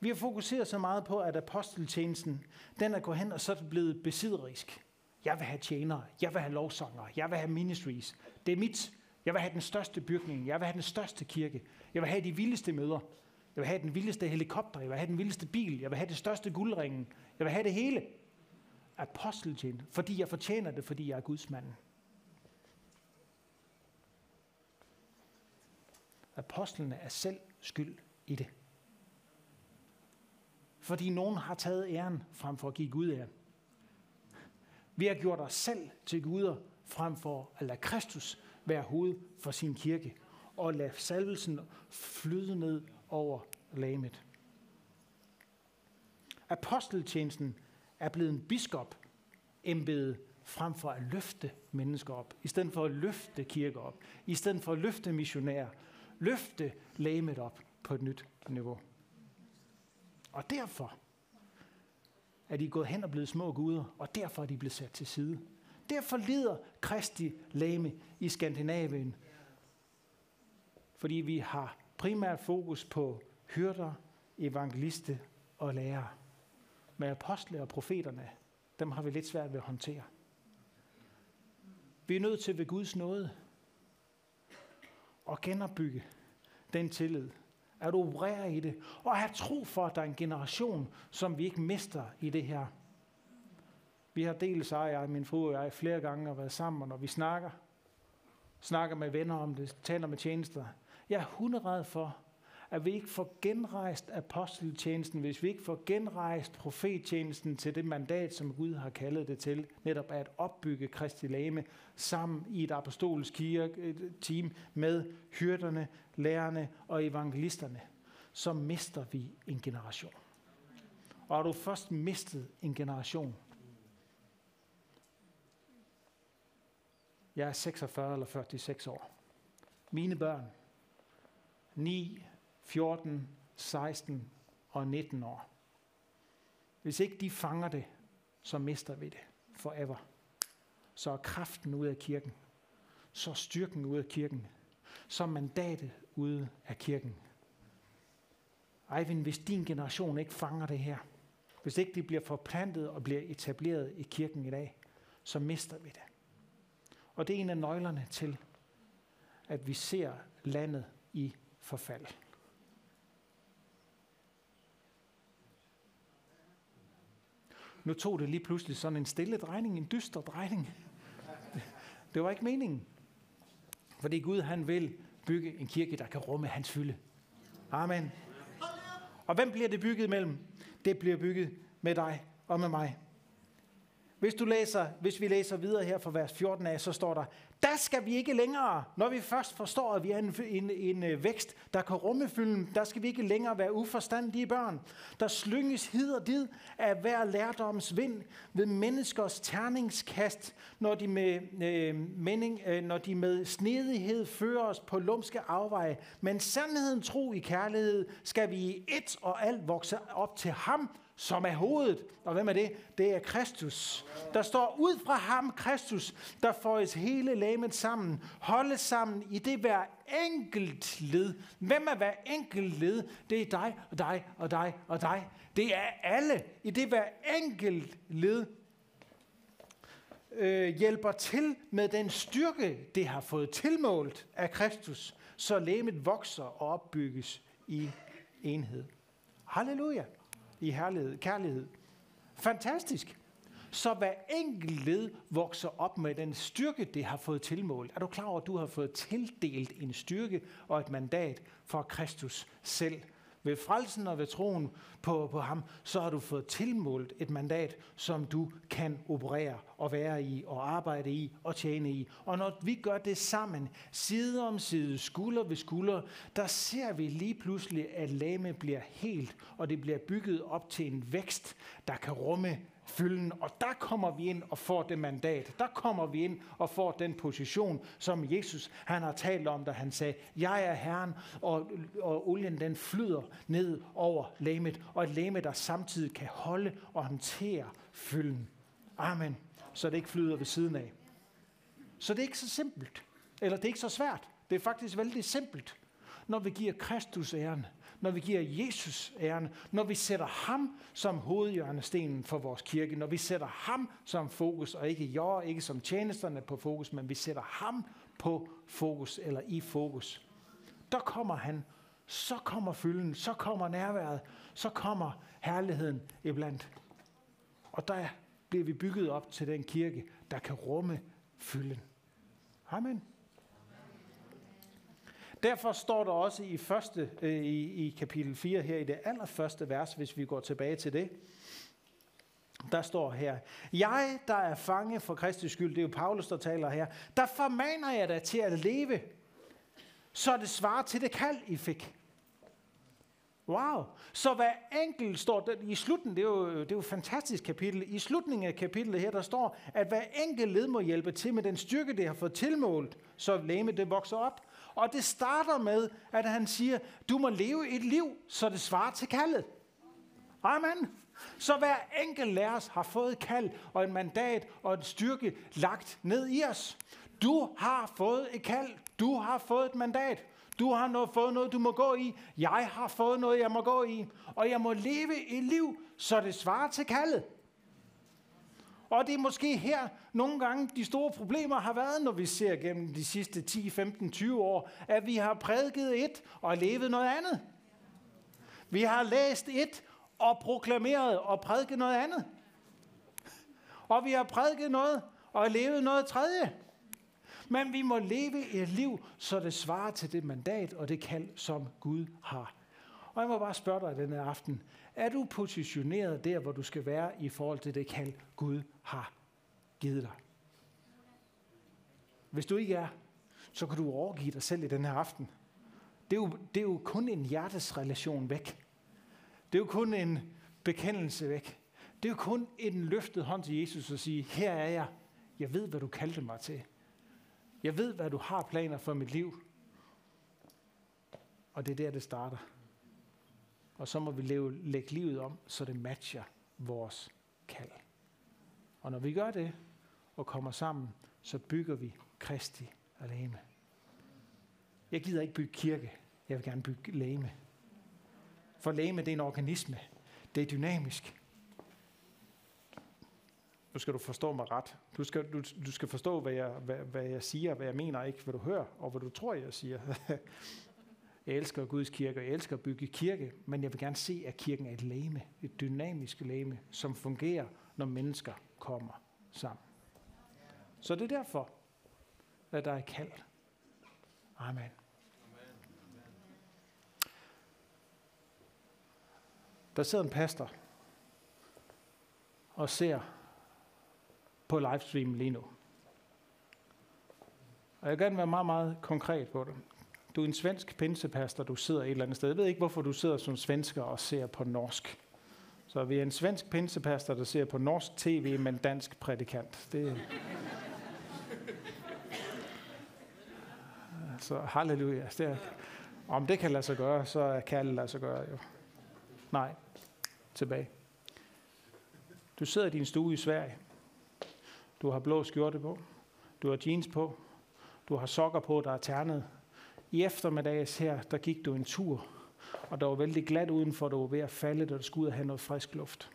S12: Vi har fokuseret så meget på, at aposteltjenesten, den er gået hen og så er blevet besidderisk. Jeg vil have tjenere, jeg vil have lovsanger, jeg vil have ministries. Det er mit. Jeg vil have den største bygning, jeg vil have den største kirke, jeg vil have de vildeste møder, jeg vil have den vildeste helikopter, jeg vil have den vildeste bil, jeg vil have det største guldringen, jeg vil have det hele. Aposteltjeneste, fordi jeg fortjener det, fordi jeg er Guds mand. Apostlene er selv skyld i det. Fordi nogen har taget æren frem for at give Gud æren. Vi har gjort os selv til guder frem for at lade Kristus være hoved for sin kirke og lade salvelsen flyde ned over lamet. Aposteltjenesten er blevet en biskop embede frem for at løfte mennesker op, i stedet for at løfte kirker op, i stedet for at løfte missionærer, løfte lamet op på et nyt niveau. Og derfor er de gået hen og blevet små guder, og derfor er de blevet sat til side. Derfor lider Kristi lame i Skandinavien. Fordi vi har primært fokus på hyrder, evangeliste og lærere. Men apostle og profeterne, dem har vi lidt svært ved at håndtere. Vi er nødt til ved Guds nåde at genopbygge den tillid, at operere i det, og have tro for, at der er en generation, som vi ikke mister i det her. Vi har delt sig, jeg, min fru og jeg, flere gange og været sammen, og når vi snakker, snakker med venner om det, taler med tjenester. Jeg er hunderad for, at vi ikke får genrejst aposteltjenesten, hvis vi ikke får genrejst profettjenesten til det mandat, som Gud har kaldet det til, netop at opbygge Kristi lame sammen i et apostolisk kirke, team med hyrderne, lærerne og evangelisterne, så mister vi en generation. Og har du først mistet en generation, Jeg er 46 eller 46 år. Mine børn, 9, 14, 16 og 19 år. Hvis ikke de fanger det, så mister vi det forever. Så er kraften ud af kirken. Så er styrken ud af kirken. Så er mandatet ude af kirken. Eivind, hvis din generation ikke fanger det her, hvis ikke det bliver forplantet og bliver etableret i kirken i dag, så mister vi det. Og det er en af nøglerne til, at vi ser landet i forfald. Nu tog det lige pludselig sådan en stille drejning, en dyster drejning. Det var ikke meningen. Fordi Gud han vil bygge en kirke, der kan rumme hans fylde. Amen. Og hvem bliver det bygget mellem? Det bliver bygget med dig og med mig. Hvis, du læser, hvis vi læser videre her fra vers 14 af, så står der, der skal vi ikke længere, når vi først forstår, at vi er en, en, en øh, vækst, der kan rumme fylden, der skal vi ikke længere være uforstandige børn, der slynges hid og did af hver lærdoms vind ved menneskers terningskast, når de med, øh, mening, øh, når de med snedighed fører os på lumske afveje. Men sandheden tro i kærlighed skal vi i et og alt vokse op til ham, som er hovedet. Og hvem er det? Det er Kristus. Der står ud fra ham, Kristus, der føjes hele lægemet sammen, holdes sammen i det hver enkelt led. Hvem er hver enkelt led? Det er dig og dig og dig og dig. Det er alle i det hver enkelt led øh, hjælper til med den styrke, det har fået tilmålt af Kristus, så lægemet vokser og opbygges i enhed. Halleluja i herlighed, kærlighed. Fantastisk. Så hver enkelt led vokser op med den styrke, det har fået tilmålt. Er du klar over, at du har fået tildelt en styrke og et mandat fra Kristus selv? Ved frelsen og ved troen på, på ham, så har du fået tilmålt et mandat, som du kan operere og være i og arbejde i og tjene i. Og når vi gør det sammen, side om side, skulder ved skulder, der ser vi lige pludselig, at lame bliver helt, og det bliver bygget op til en vækst, der kan rumme fylden, og der kommer vi ind og får det mandat. Der kommer vi ind og får den position, som Jesus han har talt om, da han sagde, jeg er Herren, og, og olien den flyder ned over læmet, og et læme, der samtidig kan holde og håndtere fylden. Amen. Så det ikke flyder ved siden af. Så det er ikke så simpelt, eller det er ikke så svært. Det er faktisk vældig simpelt, når vi giver Kristus æren når vi giver Jesus æren, når vi sætter ham som hovedhjørnestenen for vores kirke, når vi sætter ham som fokus, og ikke jeg, ikke som tjenesterne på fokus, men vi sætter ham på fokus, eller i fokus. Der kommer han, så kommer fylden, så kommer nærværet, så kommer herligheden iblandt. Og der bliver vi bygget op til den kirke, der kan rumme fylden. Amen. Derfor står der også i, første, øh, i, i kapitel 4 her i det allerførste vers, hvis vi går tilbage til det. Der står her, jeg, der er fange for Kristi skyld, det er jo Paulus, der taler her, der formaner jeg dig til at leve, så det svarer til det kald, I fik. Wow. Så hver enkelt står, der, i slutningen, det er, jo, det er jo et fantastisk kapitel, i slutningen af kapitlet her, der står, at hver enkelt led må hjælpe til med den styrke, det har fået tilmålt, så læme det vokser op. Og det starter med, at han siger, du må leve et liv, så det svarer til kaldet. Amen. Så hver enkelt af os har fået kald og et mandat og en styrke lagt ned i os. Du har fået et kald. Du har fået et mandat. Du har noget, fået noget, du må gå i. Jeg har fået noget, jeg må gå i. Og jeg må leve et liv, så det svarer til kaldet. Og det er måske her nogle gange de store problemer har været, når vi ser gennem de sidste 10, 15, 20 år, at vi har prædiket et og levet noget andet. Vi har læst et og proklameret og prædiket noget andet. Og vi har prædiket noget og levet noget tredje. Men vi må leve et liv, så det svarer til det mandat og det kald, som Gud har. Og jeg må bare spørge dig denne aften. Er du positioneret der, hvor du skal være i forhold til det kald, Gud har givet dig? Hvis du ikke er, så kan du overgive dig selv i den her aften. Det er, jo, det er jo kun en hjertesrelation væk. Det er jo kun en bekendelse væk. Det er jo kun en løftet hånd til Jesus og sige, her er jeg. Jeg ved, hvad du kaldte mig til. Jeg ved, hvad du har planer for mit liv. Og det er der, det starter. Og så må vi leve, lægge livet om, så det matcher vores kald. Og når vi gør det, og kommer sammen, så bygger vi Kristi alene. Jeg gider ikke bygge kirke. Jeg vil gerne bygge læme. For læme, det er en organisme. Det er dynamisk. Nu skal du forstå mig ret. Du skal, du, du skal forstå, hvad jeg, hvad, hvad jeg siger, hvad jeg mener, ikke hvad du hører, og hvad du tror, jeg siger. Jeg elsker Guds kirke, og jeg elsker at bygge kirke, men jeg vil gerne se, at kirken er et læme, et dynamisk læme, som fungerer, når mennesker kommer sammen. Så det er derfor, at der er kald. Amen. Der sidder en pastor og ser på livestream lige nu. Og jeg vil gerne være meget, meget konkret på det. Du er en svensk pinsepaster, du sidder et eller andet sted. Jeg ved ikke, hvorfor du sidder som svensker og ser på norsk. Så vi er en svensk pinsepaster, der ser på norsk tv men dansk prædikant. Det... Så halleluja. Det er... Om det kan lade sig gøre, så kan det lade sig gøre jo. Nej, tilbage. Du sidder i din stue i Sverige. Du har blå skjorte på. Du har jeans på. Du har sokker på, der er ternet. I eftermiddags her, der gik du en tur, og der var vældig glat udenfor, du var ved at falde, da du skulle ud og have noget frisk luft.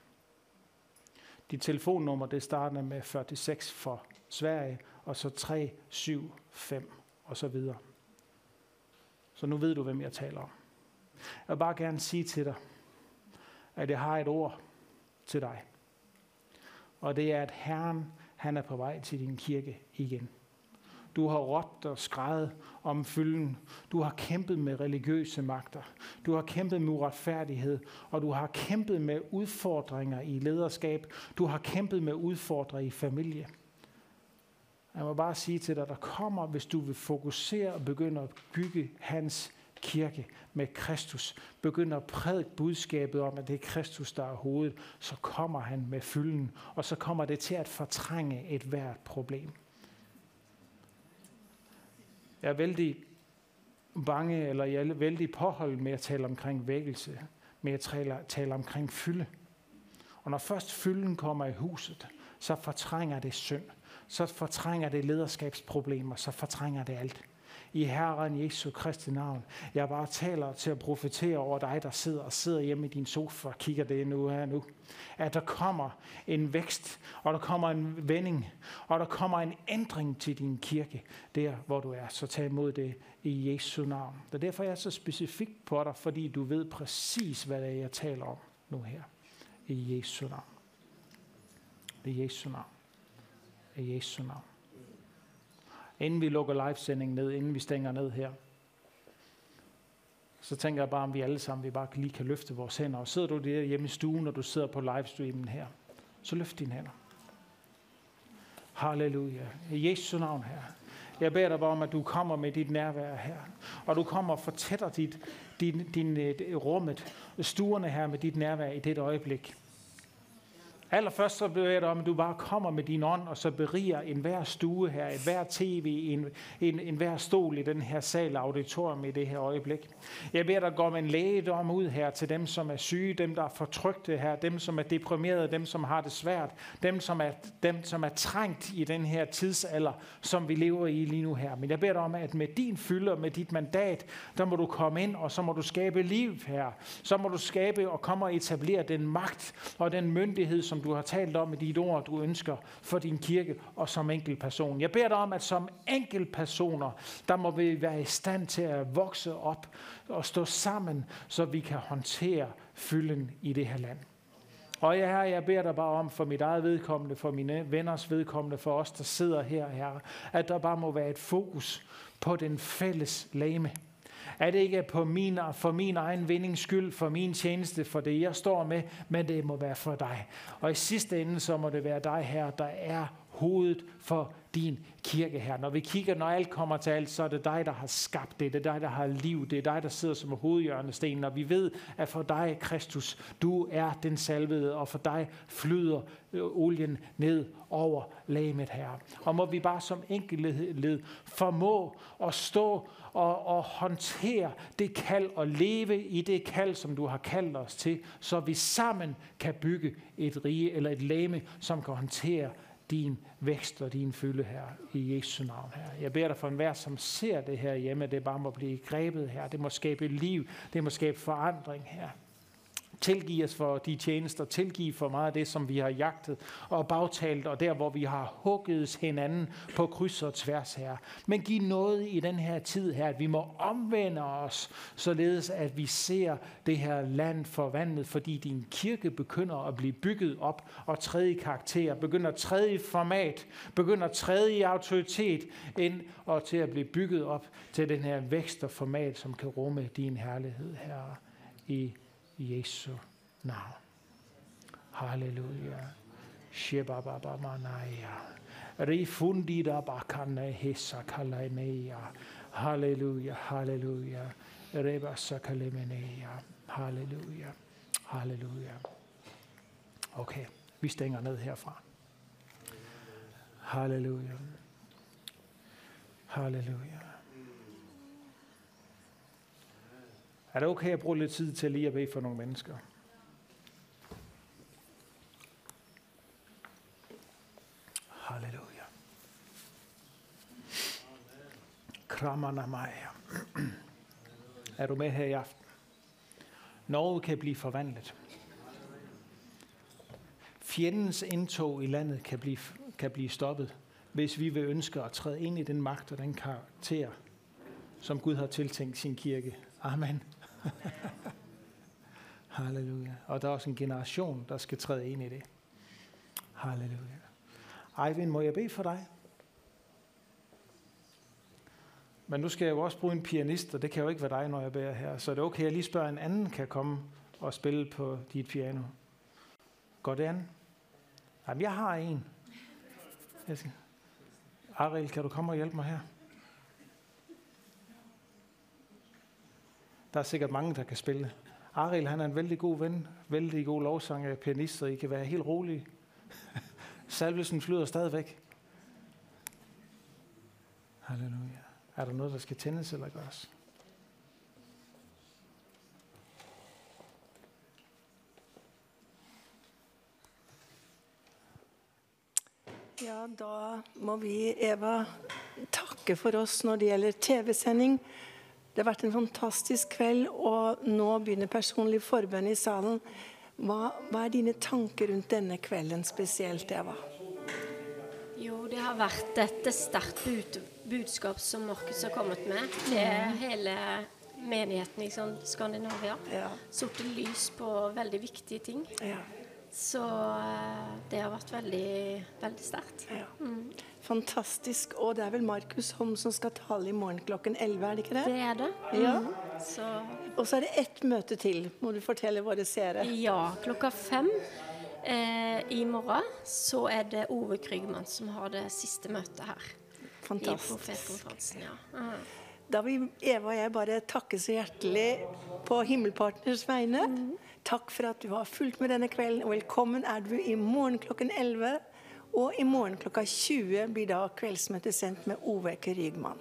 S12: Dit telefonnummer, det starter med 46 for Sverige, og så 3, 7, 5 og så videre. Så nu ved du, hvem jeg taler om. Jeg vil bare gerne sige til dig, at jeg har et ord til dig. Og det er, at Herren, han er på vej til din kirke igen. Du har råbt og skrejet om fylden. Du har kæmpet med religiøse magter. Du har kæmpet med uretfærdighed, og du har kæmpet med udfordringer i lederskab. Du har kæmpet med udfordringer i familie. Jeg må bare sige til dig, der kommer, hvis du vil fokusere og begynde at bygge hans kirke med Kristus, begynder at prædike budskabet om, at det er Kristus, der er hovedet, så kommer han med fylden, og så kommer det til at fortrænge et hvert problem. Jeg er vældig bange, eller jeg er vældig påholdt med at tale omkring vækkelse, med at tale, tale omkring fylde. Og når først fylden kommer i huset, så fortrænger det synd, så fortrænger det lederskabsproblemer, så fortrænger det alt. I Herren Jesu Kristi navn. Jeg bare taler til at profetere over dig, der sidder og sidder hjemme i din sofa og kigger det nu her nu. At der kommer en vækst, og der kommer en vending, og der kommer en ændring til din kirke, der hvor du er. Så tag imod det i Jesu navn. Det er derfor, jeg er så specifik på dig, fordi du ved præcis, hvad det er, jeg taler om nu her. I Jesu navn. I Jesu navn. I Jesu navn. Inden vi lukker livesendingen ned, inden vi stænger ned her, så tænker jeg bare, om vi alle sammen vi bare lige kan løfte vores hænder. Og sidder du der hjemme i stuen, når du sidder på livestreamen her, så løft dine hænder. Halleluja. I Jesu navn her. Jeg beder dig bare om, at du kommer med dit nærvær her. Og du kommer og fortætter dit, din, din, din rummet, stuerne her med dit nærvær i det øjeblik. Allerførst så beder jeg dig om, at du bare kommer med din ånd, og så beriger enhver stue her, enhver tv, en, en, enhver stol i den her sal auditorium i det her øjeblik. Jeg beder dig gå med en lægedom ud her til dem, som er syge, dem, der er fortrygte her, dem, som er deprimerede, dem, som har det svært, dem, som er, dem, som er trængt i den her tidsalder, som vi lever i lige nu her. Men jeg beder dig om, at med din fylde og med dit mandat, der må du komme ind, og så må du skabe liv her. Så må du skabe og komme og etablere den magt og den myndighed, som du har talt om i dit ord, du ønsker for din kirke og som enkel person. Jeg beder dig om, at som enkel personer, der må vi være i stand til at vokse op og stå sammen, så vi kan håndtere fylden i det her land. Og ja, her, jeg beder dig bare om for mit eget vedkommende, for mine venners vedkommende, for os, der sidder her, herre, at der bare må være et fokus på den fælles lame. Er det ikke på min, for min egen vindings skyld, for min tjeneste, for det jeg står med, men det må være for dig. Og i sidste ende, så må det være dig her, der er hovedet for din kirke her. Når vi kigger, når alt kommer til alt, så er det dig, der har skabt det. Det er dig, der har liv. Det er dig, der sidder som hovedhjørnesten. Og vi ved, at for dig, Kristus, du er den salvede, og for dig flyder øh, olien ned over lamet her. Og må vi bare som enkelhed formå at stå og, og håndtere det kald og leve i det kald, som du har kaldt os til, så vi sammen kan bygge et rige eller et lame, som kan håndtere din vækst og din fylde her i Jesu navn her. Jeg beder dig for enhver, som ser det her hjemme, det bare må blive grebet her. Det må skabe liv, det må skabe forandring her. Tilgiv os for de tjenester, tilgiv for meget af det, som vi har jagtet og bagtalt, og der, hvor vi har hugget hinanden på kryds og tværs her. Men giv noget i den her tid her, at vi må omvende os, således at vi ser det her land forvandlet, fordi din kirke begynder at blive bygget op og træde i karakter, begynder at træde i format, begynder at træde i autoritet ind og til at blive bygget op til den her vækst og format, som kan rumme din herlighed her i Jesu navn. Halleluja. Shebababamanaya. Rifundida bakane hesakalemeya. Halleluja, halleluja. Reba sakalemeneya. Halleluja, halleluja. Okay, vi stænger ned herfra. Halleluja. Halleluja. Er det okay at bruge lidt tid til lige at bede for nogle mennesker? Halleluja. Kramana Maja. Er du med her i aften? Norge kan blive forvandlet. Fjendens indtog i landet kan blive, kan blive stoppet, hvis vi vil ønske at træde ind i den magt og den karakter, som Gud har tiltænkt sin kirke. Amen. Halleluja. Og der er også en generation, der skal træde ind i det. Halleluja. Eivind, må jeg bede for dig? Men nu skal jeg jo også bruge en pianist, og det kan jo ikke være dig, når jeg bærer her. Så er det okay, at jeg lige spørger, en anden kan komme og spille på dit piano. Går det an? Jamen, jeg har en. Jeg skal... Ariel, kan du komme og hjælpe mig her? Der er sikkert mange, der kan spille. Ariel, han er en vældig god ven, vældig god lovsanger, pianist, så I kan være helt rolige. Salvelsen flyder stadigvæk. Halleluja. Er der noget, der skal tændes eller gøres?
S1: Ja, da må vi, Eva, takke for oss når det gjelder TV-sending. Det har vært en fantastisk kveld, og nå begynner personlig forbønn i salen. Hva, hva er dine tanker rundt denne kvelden spesielt, Eva?
S13: Jo, det har vært et sterkt bud, budskap som Markus har kommet med til hele menigheten i sånn Skandinavia.
S1: Ja.
S13: Sorte lys på veldig viktige ting.
S1: Ja.
S13: Så eh, det har vært veldig, veldig sterkt.
S1: Ja.
S13: Mm.
S1: Fantastisk. Og det er vel Markus Holm som skal tale i morgen klokken 11, er det ikke det?
S13: Det er det.
S1: Ja.
S13: Mm. Så
S1: Og så er det ett møte til, må du fortelle våre seere.
S13: ja, klokka fem eh, i morgen så er det Ove Krygman som har det siste møtet her. I
S1: Fantastisk.
S13: profetkonferansen, ja. Mm.
S1: Da vil Eva og jeg bare takke så hjertelig på Himmelpartners vegne. Takk for at du har fulgt med denne kvelden. Og velkommen er du i morgen klokken 11. Og i morgen klokka 20 blir da kveldsmøtet sendt med Ove Rygman.